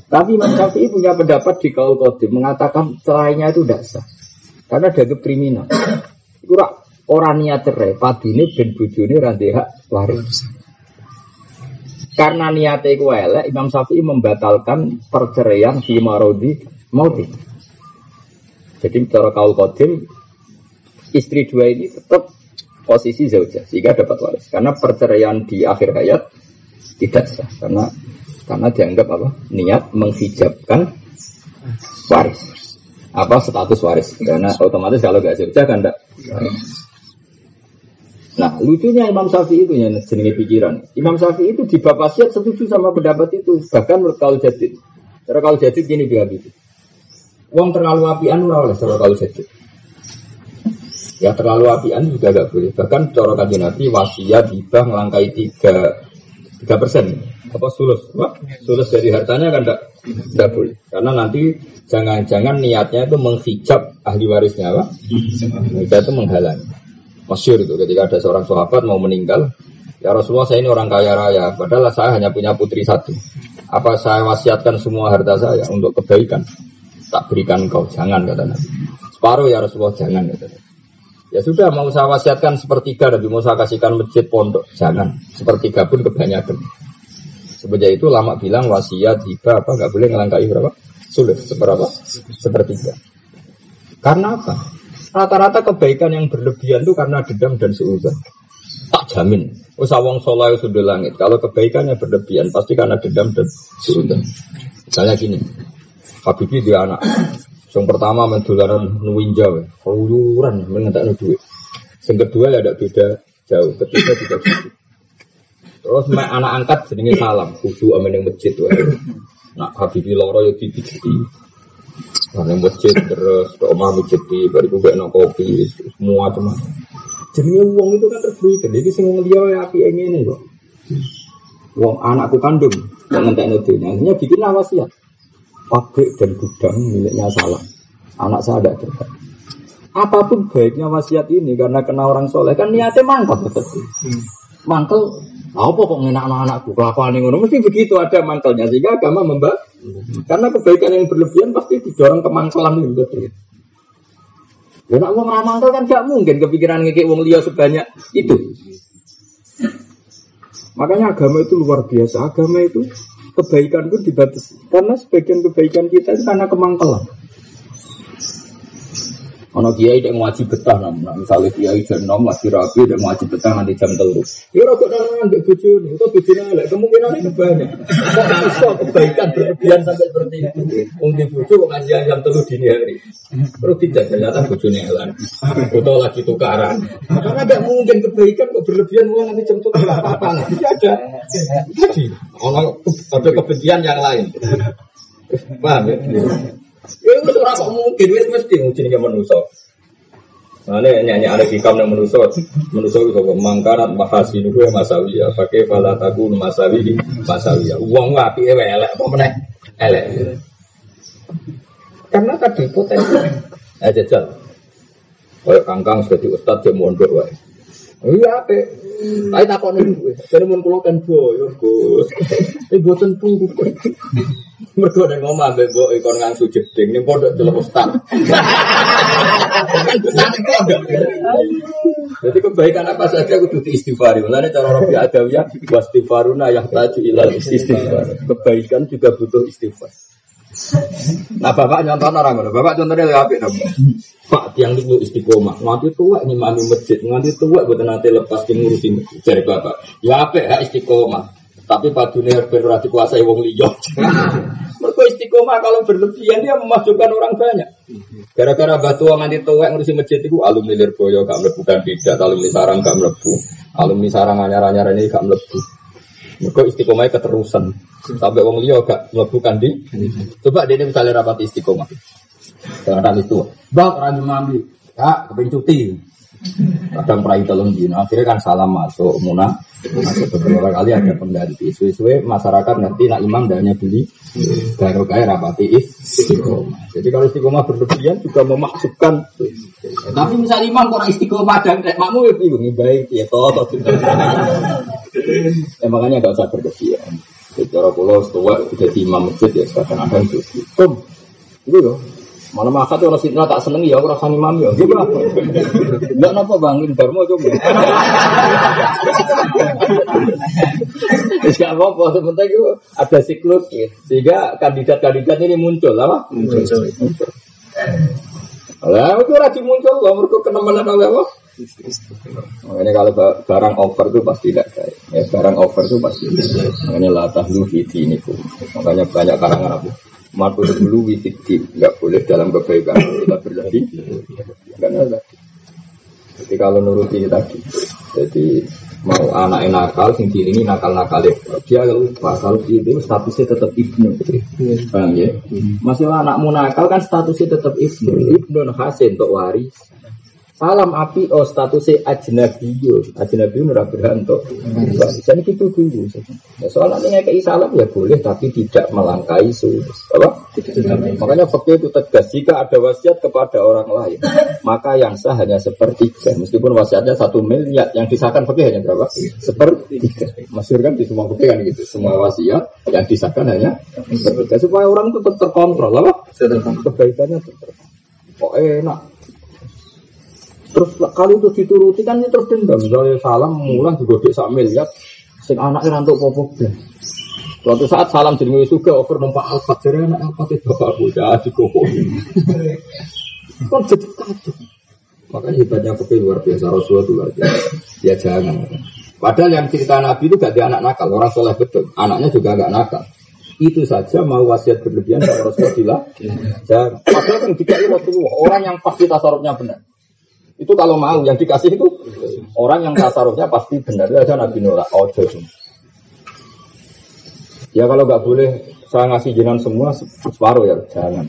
Tapi Imam Syafi'i punya pendapat di kaul kodim mengatakan cerainya itu tidak sah. Karena ada kriminal. Kurang orang niat cerai, padune ben bojone ra hak waris. Karena niatnya itu elek, Imam Syafi'i membatalkan perceraian marodi mauti. Jadi cara kaul kodim, istri dua ini tetap posisi zauja sehingga dapat waris. Karena perceraian di akhir hayat tidak sah karena karena dianggap apa? Niat menghijabkan waris. Apa status waris? Karena otomatis kalau gak zauja kan enggak Nah, lucunya Imam Syafi'i itu yang jenis pikiran. Imam Syafi'i itu di bab wasiat setuju sama pendapat itu, bahkan menurut kalau jadid. Cara kalau jadid gini dia. Uang terlalu apian ora oleh cara kalau jadid. Ya terlalu apian juga gak boleh. Bahkan cara kajian Nabi wasiat hibah melangkai tiga tiga persen. Apa sulus? Wah, sulus dari hartanya kan tidak tidak boleh. Karena nanti jangan-jangan niatnya itu menghijab ahli warisnya, apa? Kita itu menghalangi. Masyur itu ketika ada seorang sahabat mau meninggal, ya Rasulullah saya ini orang kaya raya, padahal saya hanya punya putri satu. Apa saya wasiatkan semua harta saya untuk kebaikan? Tak berikan kau, jangan kata Nabi. Separuh ya Rasulullah jangan kata Nabi. Ya sudah mau saya wasiatkan sepertiga Nabi mau saya kasihkan masjid pondok, jangan. Sepertiga pun kebanyakan. Sebenarnya itu lama bilang wasiat hibah apa nggak boleh ngelangkai berapa? Sulit seberapa? Sepertiga. Karena apa? Rata-rata kebaikan yang berlebihan itu karena dendam dan seuzon. Tak jamin. Usawang soleh sudah langit. Kalau kebaikannya berlebihan pasti karena dendam dan seuzon. Misalnya gini, Habibi dia anak. Yang pertama mendularan nuwinjau, keluyuran mengentak duit. Yang kedua ya ada beda jauh. Ketiga juga gitu. Terus anak angkat sedingin salam, khusyuk amin yang masjid. Nak Habibi loro ya dipijiti. Nah, masjid terus ke omah masjid di bariku gak kopi semua cuma. Jadi uang itu kan terberikan. Jadi dia ya api ini kok. Uang anakku kandung yang ngentek nudunya. Akhirnya bikin wasiat. Pabrik dan gudang miliknya salah. Anak saya ada terbaik. Apa pun baiknya wasiat ini karena kena orang soleh kan niatnya mangkal betul. Mangkal apa kok ngenak anak-anakku kelakuan ngono mesti begitu ada mangkalnya sehingga agama membahas karena kebaikan yang berlebihan pasti didorong ke mangkelan itu betul. Ya nak wong ramangkel kan gak mungkin kepikiran ngekek wong liya sebanyak itu. Makanya agama itu luar biasa. Agama itu kebaikan pun dibatasi. Karena sebagian kebaikan kita itu karena kemangkelan. Ono kiai yang wajib betah namun misalnya kiai jam enam masih rapi dan wajib betah nanti jam telur. Ya rokok nggak bucu nih, itu bucu nih, kemungkinan itu banyak. Kok kebaikan berlebihan sampai seperti itu? Mungkin bucu kok ngaji jam telur dini hari. Terus tidak ternyata bucu nih lan. Atau lagi tukaran. Karena nggak mungkin kebaikan kok berlebihan uang nanti jam telur apa apa nanti ada. Jadi ono ada kebencian yang lain. Paham ya? Ya itu kok mungkin wis mesti jenenge manusa. Nah, ini nyanyi ada hikam yang manusia, manusia itu kok mangkarat mahasi itu ya masawi ya, pakai pala tagu masawi masawi ya. Uang wapi elek apa meneh elek. Karena tadi potensi. Eh jajal. Kayak kangkang seperti ustad dia mondok wae. Iya ape. Tapi takon niku. Jadi mun kula kan boyo, Gus. Ini boten tunggu. Mergo nek ngomong ambek mbok ikon ngangsu jeding ning pondok delok ustaz. Jadi kebaikan apa saja kudu diistighfari. Mulane cara Rabi Adawiyah wastighfaruna yahtaju ila istighfar. Kebaikan juga butuh istighfar. Nah bapak nyontoh orang ngono, bapak contohnya lewat apa dong? Pak tiang itu istiqomah, nganti tua mami masjid, nganti tua buat nanti lepas ngurusin. Jadi bapak, ya apa ya istiqomah. Tapi pada dunia berarti kuasai wong liya. Mereka istiqomah kalau berlebihan dia memasukkan orang banyak. Gara-gara batu nganti tuwek ngurusi masjid itu alumni Lirboyo gak mlebu kandidat, alumni sarang gak mlebu, alumni sarang anyar-anyar ini gak mlebu. Mereka istiqomahnya keterusan. Sampai wong liya gak mlebu di. Coba dia misalnya rapat istiqomah. Kadang itu, bang orang mami, kak kepengen cuti. Kadang perai telung dino, akhirnya kan salam masuk munah. Masuk beberapa kali ada pengganti. Suwe-suwe masyarakat ngerti nak imam hanya beli baru kayak rapati istiqomah. Jadi kalau istiqomah berlebihan juga memasukkan. Tapi misal imam kurang istiqomah dan kayak makmu ya bingung baik ya toh toh. Ya makanya gak usah berlebihan. Cara pulau setua jadi imam masjid ya kadang-kadang itu. Kum, itu loh. Malah makat orang sini tak seneng ya orang sani mami ya. Juga Enggak napa bangin Dharma coba. Tidak apa-apa, sebentar itu ada siklus ya. Sehingga kandidat-kandidat ini muncul, apa? Muncul. muncul. Lah, itu rajin muncul, kalau mereka kenemenan oleh apa? Makanya kalau barang over itu pasti tidak baik. Ya, barang over itu pasti tidak Makanya latah lu ini Makanya banyak karangan apa? Matu dulu witidi nggak boleh dalam kebaikan kita berlebih. Ada. Jadi kalau nuruti tadi, jadi mau anak nakal, sing ini nakal nakal dia lupa kalau itu statusnya tetap ibnu, paham ya? Masih anakmu nakal kan statusnya tetap ibnu, ibnu hasil untuk waris. Salam api oh statusnya ajnabiyo, ajnabiyo berhak untuk jadi itu dulu. Ya, soalnya ini kayak salam ya boleh tapi tidak melangkai sulus. Apa? Makanya fakir itu tegas jika ada wasiat kepada orang lain maka yang sah hanya sepertiga meskipun wasiatnya satu miliar yang disahkan fakir hanya berapa? Sepertiga. Masyur kan di semua fakir kan gitu semua wasiat yang disahkan hanya sepertiga supaya orang itu tetap terkontrol apa? Kebaikannya tetap. Kok enak Terus kalau itu dituruti kan ini terus dendam. Misalnya salam mulai juga di sak miliar, sing anak rantuk popok Suatu saat salam jadi juga over numpak alfat jadi anak alfat itu bapak bocah di koko. Kan jadi kacau. Makanya hebatnya kopi luar biasa Rasulullah itu luar biasa. Ya jangan. Padahal yang cerita Nabi itu gak ada anak nakal, orang soleh betul. Anaknya juga gak nakal. Itu saja mau wasiat berlebihan kalau Rasulullah. Padahal yang dikai Rasulullah, orang yang pasti tasarufnya benar. Itu kalau mau yang dikasih itu orang yang tasarufnya pasti benar. Aja Nabi Nora. Ojo. Ya kalau nggak boleh saya ngasih jinan semua separuh ya jangan.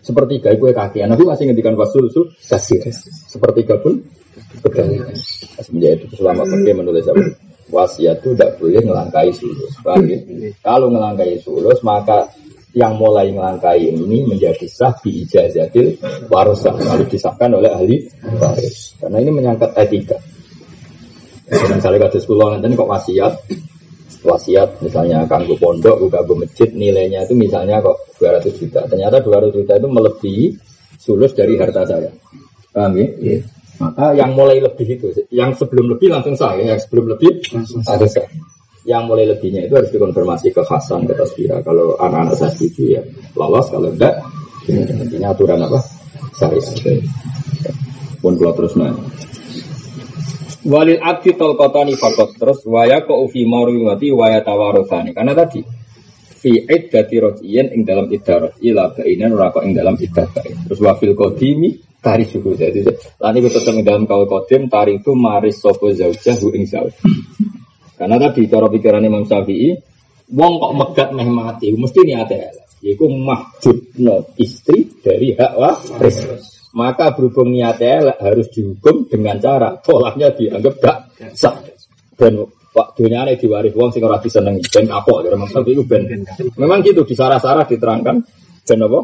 Sepertiga itu kaki. Nabi masih ngendikan wasul sul kasih. Sepertiga pun pegang. Menjadi itu selama pergi menulis apa? Wasiat itu tidak boleh ngelangkai sulus. Ya? Kalau ngelangkai sulus maka yang mulai melangkai ini menjadi sah di ijazatil warosah lalu disahkan oleh ahli waris. Karena ini menyangkut etika. Misalnya kados kula nanti kok wasiat wasiat misalnya kanggo pondok buka masjid nilainya itu misalnya kok 200 juta. Ternyata 200 juta itu melebihi sulus dari harta saya. Paham ya? Yeah. maka yang mulai lebih itu yang sebelum lebih langsung sah ya yang sebelum lebih langsung sah yang mulai lebihnya itu harus dikonfirmasi ke Hasan ke Tasbira. Kalau anak-anak saya setuju ya lolos. Kalau enggak ini aturan apa? Saya pun kalau terus nanya Walil abdi tolkotani fakot. Terus waya ko ufi mati waya tawarosani karena tadi fi iddati rojiyen ing dalam iddah ila bainan rako ing dalam iddah terus wafil kodimi tari suku jadi lani tetap ing dalam kau kodim tari itu maris sopo zaujah ing zauj karena tadi cara pikiran Imam Syafi'i, wong kok megat meh mati, mesti niate Yaitu mahjubno istri dari hak waris. Maka berhubung niatnya harus dihukum dengan cara tolaknya dianggap gak sah. Dan waktunya ini diwaris wong sing ora disenengi ben apa ya Imam Syafi'i ben. Memang gitu di sarah-sarah diterangkan ben apa?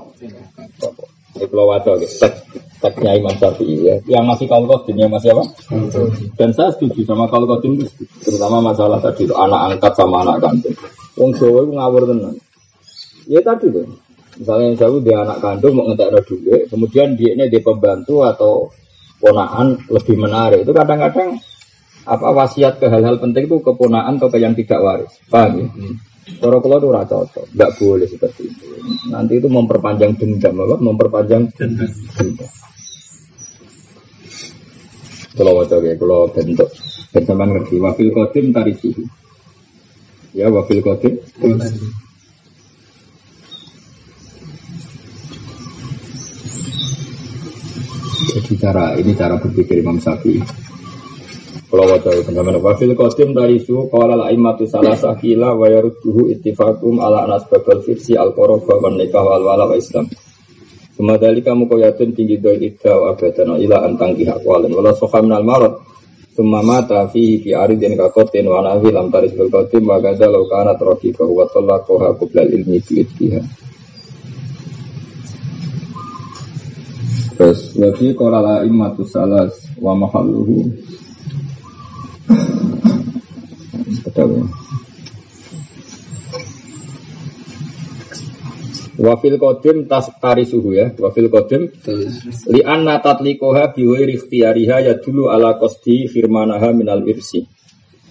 Kalau wadah, tek, teknya Imam Syafi'i ya. Yang masih kalau kodin, yang masih apa? Dan saya setuju sama kalau kodin terutama masalah tadi itu anak angkat sama anak kandung. Wong Jawa itu ngawur tenan. Ya tadi tuh. Misalnya yang Jawa dia anak kandung mau ngetek duit, kemudian dia ini dia pembantu atau ponaan lebih menarik. Itu kadang-kadang apa wasiat ke hal-hal penting itu keponaan atau ke yang tidak waris. Paham ya? Hmm. Kalau kalau itu rata cocok, enggak boleh seperti itu. Nanti itu memperpanjang dendam, apa? Memperpanjang dendam. Kalau wajah ya, kalau bentuk bentukan ngerti. Wafil kodim tariki. Ya, wafil kodim. Jadi cara ini cara berpikir Imam Syafi'i. Kalau wajah itu teman wafil kodim dari su kalau la imatu salah sakila wa ittifakum ala anas babal fiksi al koroba wa nikah wal wala wa islam. Semadali kamu tinggi doi idda wa abadana ila antang pihak walin wala soha minal marot Summa mata fi fi aridin kakotin wa nahi lam taris bil kodim wa gaza lau kana trofi bahwa koha kublal ilmi fi iddiha. Terus wafi kalau la imatu salas wa mahalluhu Wafil kodim tas tari suhu ya. Wafil kodim Li anna tatlikoha biwai rikhtiyariha ya dulu ala kosti firmanaha minal irsi.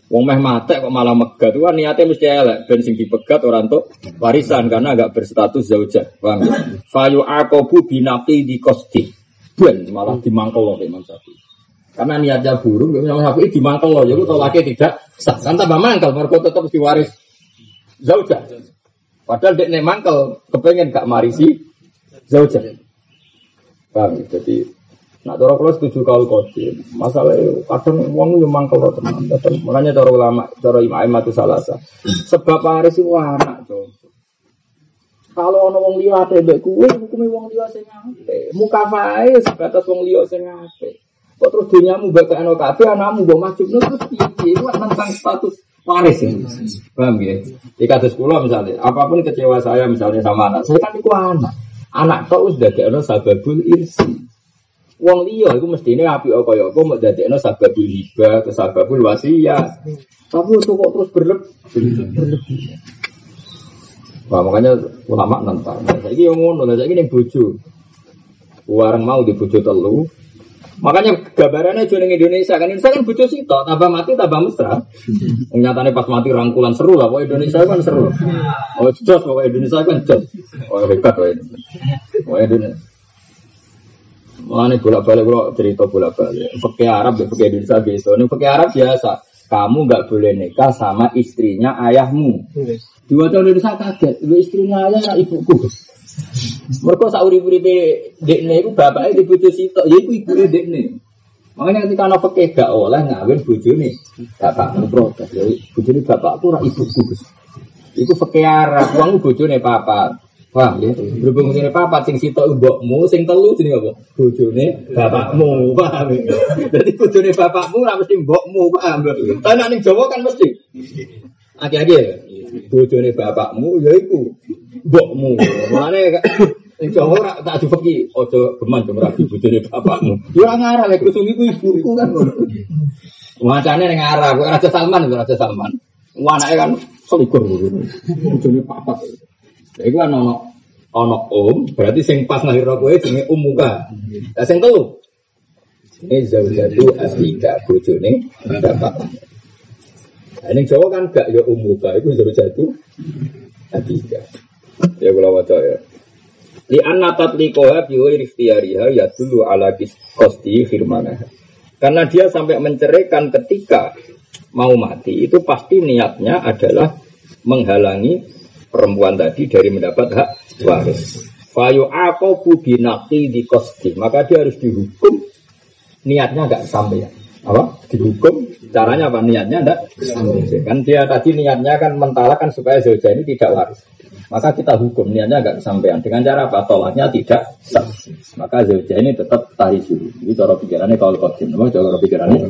Wong meh mate kok malah megat. Wah niatnya mesti elek. Ben sing dipegat orang tuh warisan Karena agak berstatus zauja Paham ya? Fayu akobu binafi di kosti Ben malah dimangkol loh Imam Syafi'i karena niatnya buruk, Imam Syafi'i dimangkel loh, jadi tolaknya tidak sah. Kan tambah mangkel, mereka tetap diwaris zauja. Padahal dia mangkel, kepengen gak marisi zauja. Paham ya? Jadi, nak cara kalau setuju kau kodim. Masalahnya kadang uang yang mangkel loh teman. Makanya cara ulama, cara imam itu salah sah. Sebab waris itu anak coba. Kalau ono wong liya ate mbek kuwe hukume wong liya sing apik. Mukafae sebatas wong liya sing. Kok terus dunyamu bapak anak kafe, anakmu masuk no terus piye? Itu tentang status waris ya. Paham ya? Di kasus pulau misalnya, apa pun kecewa saya misalnya sama anak, saya kan itu anak. Anak kau sudah ada sababul irsi. Wong liya mesti ini api ya apa mau jadi no sababul hiba atau sababul wasiat. Tapi itu kok terus berlebih. Wah makanya ulama nentang. Saya ini yang ngono, saya ini bojo. Warang mau di bojo telu, Makanya gambarannya jualan Indonesia kan Indonesia kan butuh sih toh tambah mati tambah mesra. Nyatanya pas mati rangkulan seru lah, pokoknya Indonesia kan seru. Oh jos, pokoknya Indonesia kan jos. Oh hebat pokoknya. Pokoknya Indonesia. Mulane bolak-balik kalau cerita bolak-balik. Pakai Arab, pakai Indonesia biasa. Ini pakai Arab biasa. Kamu nggak boleh nikah sama istrinya ayahmu. Dua tahun Indonesia kaget. Istrinya ayah ibuku. Mereka sauri-uripe dekne iku bapake di bojo sitok, ya iku ibune dekne. Makanya ketika anak pakai gak oleh ngawin bojone bapakmu protes. Ya bojone bapakku ora ibuku Gus. Iku pakai arah uang bojone papa. Paham ya? Berhubung ini papa sing sitok mbokmu, sing telu jenenge apa? Bojone bapakmu, paham ya? Jadi bojone bapakmu ora mesti mbokmu, paham ya? Tapi ning Jawa kan mesti. Aki-aki ya. Bojone bapakmu ya iku mbokmu. Mulane Ing Jawa ora tak dipeki aja geman rabi bojone bapakmu. Ya ora ngarah lek kusung iku ibuku kan. Wacane ning ngarah, kok Raja Salman Raja Salman. Anake kan selikur bojone papat. Lha iku kan ono om, berarti sing pas lahir kowe jenenge Om Muka. Lah sing telu ini zaujatu asika bojone bapak. Nah, ini Jawa kan gak ya umuka itu zaujatu asika. Ya kula waca ya. Li anna tatliqaha bi ghairi ikhtiyariha ya dulu ala kosti firmanah. Karena dia sampai menceraikan ketika mau mati itu pasti niatnya adalah menghalangi perempuan tadi dari mendapat hak waris. Fayu aku binaki di kosti, maka dia harus dihukum niatnya agak sampai ya. Apa? Dihukum caranya apa? Niatnya sampai. Kan dia tadi niatnya kan mentalakan supaya zauja ini tidak waris. Maka kita hukum niatnya agak kesampaian. Dengan cara apa? Tolaknya tidak sah. Maka zauja ini tetap tahi suhu. Ini cara pikirannya kalau kodim. Memang cara pikirannya.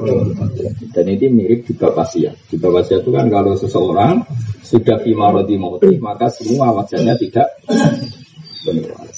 Dan ini mirip juga pasia. Juga pasia itu kan kalau seseorang sudah fimarodi mauti, maka semua wajahnya tidak benar.